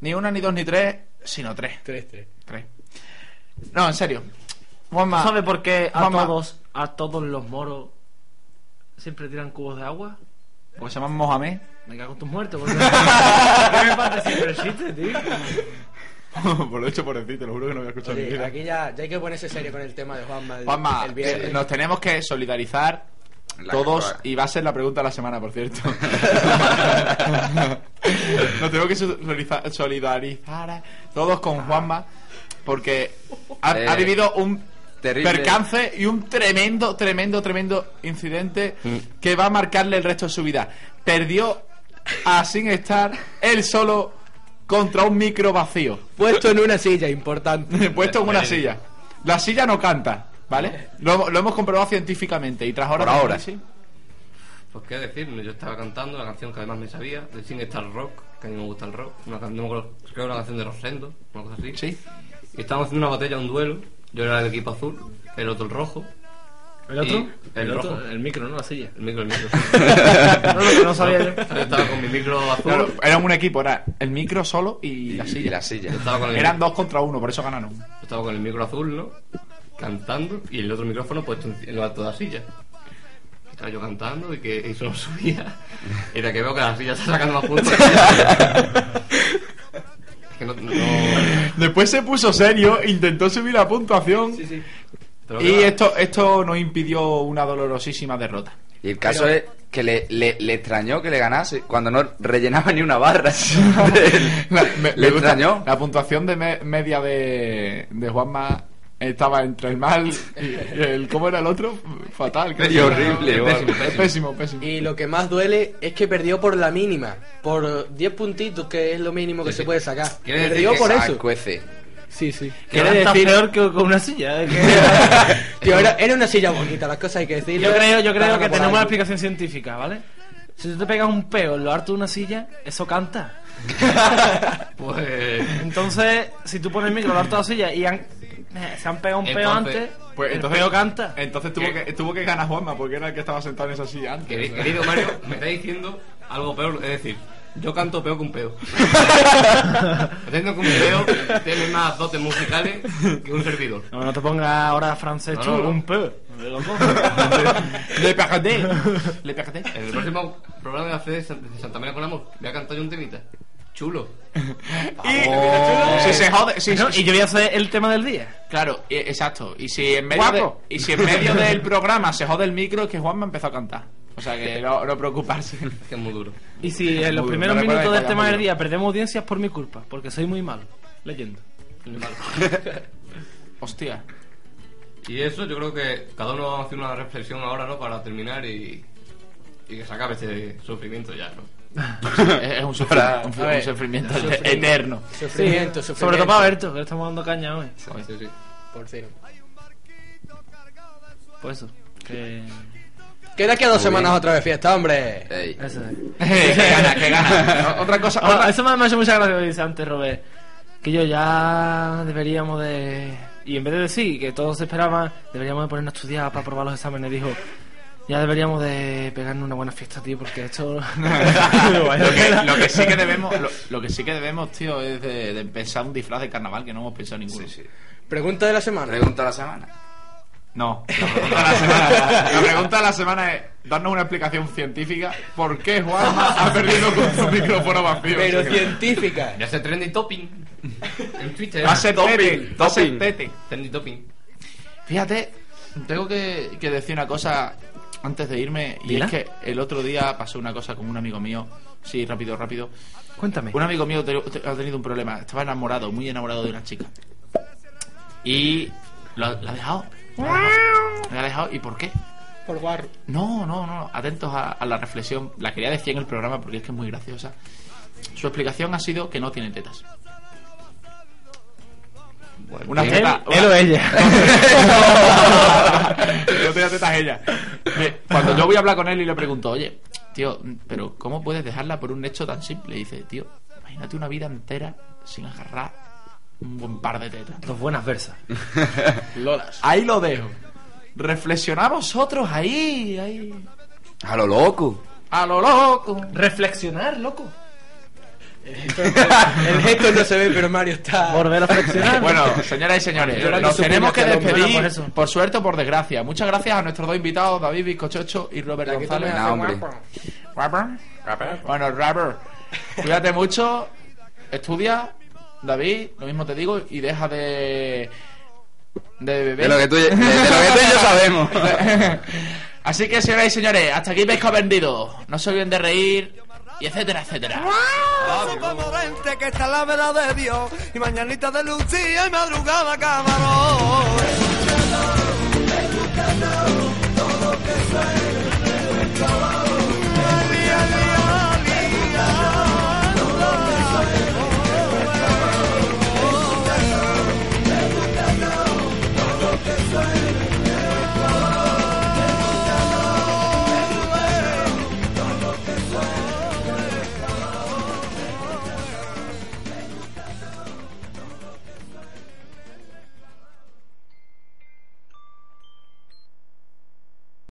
Ni una, ni dos, ni tres, sino tres. Tres, tres. Tres. No, en serio. Juanma, ¿Sabe por qué a Juanma, todos, a todos los moros siempre tiran cubos de agua? Porque se llaman Mohamed. Me cago en tus muertos. Porque... ¿Qué me falta siempre el chiste, tío? por lo hecho por decir, te lo juro que no había escuchado Oye, vida. aquí ya, ya hay que ponerse serio con el tema de Juanma. El, Juanma, el viernes. eh, nos tenemos que solidarizar La todos y va a ser la pregunta de la semana, por cierto. nos tenemos que solidariza- solidarizar todos con Juanma porque ha, Eh, ha vivido un terrible. percance y un tremendo, tremendo, tremendo incidente Mm. que va a marcarle el resto de su vida. Perdió a sin estar él solo contra un micro vacío. Puesto en una silla, importante. puesto en una silla. La silla no canta, ¿vale? Lo, lo hemos comprobado científicamente y tras horas Por ahora. análisis- Pues qué decir, yo estaba cantando la canción que además me sabía, de Sing Star Rock, que a mí me gusta el rock, una canción, no creo que era una canción de Rosendo, una cosa así. Sí. Y estábamos haciendo una batalla, un duelo, yo era del equipo azul, el otro el rojo. ¿El otro? el, otro, el micro, ¿no? La silla. El micro, el micro. No, lo que no sabía yo. Yo estaba con mi micro azul. Claro, eran un equipo, era el micro solo y la silla. Y la silla. Con el, Eran dos contra uno, por eso ganaron. yo estaba con el micro azul, ¿no? Cantando y el otro micrófono puesto en, lo alto de la silla. Estaba yo cantando y que eso no subía. Y de que veo que la silla está sacando más puntos. es que no, no- Después se puso serio, intentó subir la puntuación pero y esto, esto nos impidió una dolorosísima derrota. Y el caso es que le, le, le extrañó que le ganase cuando no rellenaba ni una barra. La, me- Le me extrañó. La puntuación de me- media de, de Juanma estaba entre el mal y el... ¿Cómo era el otro? Fatal. creo Y horrible. Pésimo, pésimo, pésimo, pésimo. Y lo que más duele es que perdió por la mínima, por 10 puntitos, que es lo mínimo que se puede sacar. Perdió por eso. cuece. Sí, sí. Quiere está decir- peor que con una silla. ¿eh? Tío, era, era una silla bonita, las cosas hay que decirlo. Yo creo, yo creo que tenemos una explicación científica, ¿vale? Si tú te pegas un peo en lo harto de una silla, eso canta. Pues. Entonces, si tú pones el micro en lo harto de la silla y han- eh, se han pegado un peo Entonces, antes, Pues el entonces, peo canta. Entonces tuvo que, tuvo que ganar Juanma porque era el que estaba sentado en esa silla antes. Querido Mario, me está diciendo algo peor, es decir, yo canto peor que un peo. Entiendo que un peo tiene más dotes musicales que un servidor. No, no te pongas ahora francés No, chulo, no, no. un peo. Le perdé. Le perdé. En el próximo programa de hacer de San- de Santa María con Amor, voy a cantar yo un temita. Chulo. Y si se jode, si- No, si- y yo voy a hacer el tema del día. Claro, exacto. Y si en medio de, y si en medio del programa se jode el micro, es que Juanma empezó a cantar. O sea que no, no preocuparse. Es que es muy duro. Y si en los Muy- primeros minutos que del tema vaya del muy día perdemos audiencias por mi culpa, porque soy muy malo leyendo. Hostia. Y eso yo creo que cada uno va a hacer una reflexión ahora, ¿no? Para terminar y, y que se acabe este sufrimiento ya, ¿no? Es un, sufri- un, A ver, un sufrimiento sufrimiento. eterno. Sufrimiento, Sobre sufrimiento. todo para Berto, que le estamos dando caña hoy. Sí, sí. Por cero. Pues eso. Que... Queda que dos semanas otra vez fiesta, hombre. Ey. Eso es. que gana, que gana. Otra cosa. Ah, otra- eso me, me ha hecho mucha gracia lo que dice antes Robert. Que yo ya deberíamos de... Y en vez de decir que todos esperaban, deberíamos de ponernos a estudiar para aprobar los exámenes, dijo... Ya deberíamos de pegarnos una buena fiesta, tío, porque esto... lo, que, lo que sí que debemos, lo, lo que sí que debemos, tío, es de, de pensar un disfraz de carnaval que no hemos pensado ninguno. Sí, sí. Pregunta de la semana. Pregunta de la semana. No, la pregunta, de la semana, la pregunta de la semana es darnos una explicación científica por qué Juanma ha perdido con su micrófono vacío. Pero O sea, científica. Ya se trending topping en Twitter. Va a ser Topping, tete, va a ser topping. tete. Trending topping. Fíjate, tengo que, que decir una cosa antes de irme y Dila. es que el otro día pasó una cosa con un amigo mío. Sí, rápido, rápido. Cuéntame. Un amigo mío te- te- ha tenido un problema. Estaba enamorado, muy enamorado de una chica. Y lo- la ha dejado. La ha dejado. ¿Y por qué? Por guarro. No, no, no. Atentos a, a la reflexión. La quería decir en el programa porque es que es muy graciosa. Su explicación ha sido que no tiene tetas. Bueno, Una ¿Él, teta. él o ella? no tenía tetas ella. Me- Cuando yo voy a hablar con él y le pregunto, oye, tío, pero ¿cómo puedes dejarla por un hecho tan simple? Y dice, tío, imagínate una vida entera sin agarrar un buen par de tetas. Dos buenas versas. Lolas. Ahí lo dejo. Reflexionad vosotros ahí, ahí. A lo loco. A lo loco. Reflexionar, loco. El gesto no se ve, pero Mario está. Volver a reflexionar. Bueno, señoras y señores, nos tenemos que despedir, por suerte o por desgracia. Muchas gracias a nuestros dos invitados, David Bizcochocho y Robert González. No, hombre. guapo. Rapper. Bueno, Rapper, cuídate mucho, estudia, David, lo mismo te digo, y deja de. de beber. De lo que tú, y, de, de lo que tú y yo sabemos. Así que, señoras y señores, hasta aquí pesca vendido. No se olviden de reír, y etcétera, etcétera. ¡Wow! que está la vela de Dios, y mañanita de Lucía y madrugada camarón. Escuchando, escuchando todo que lo que suena,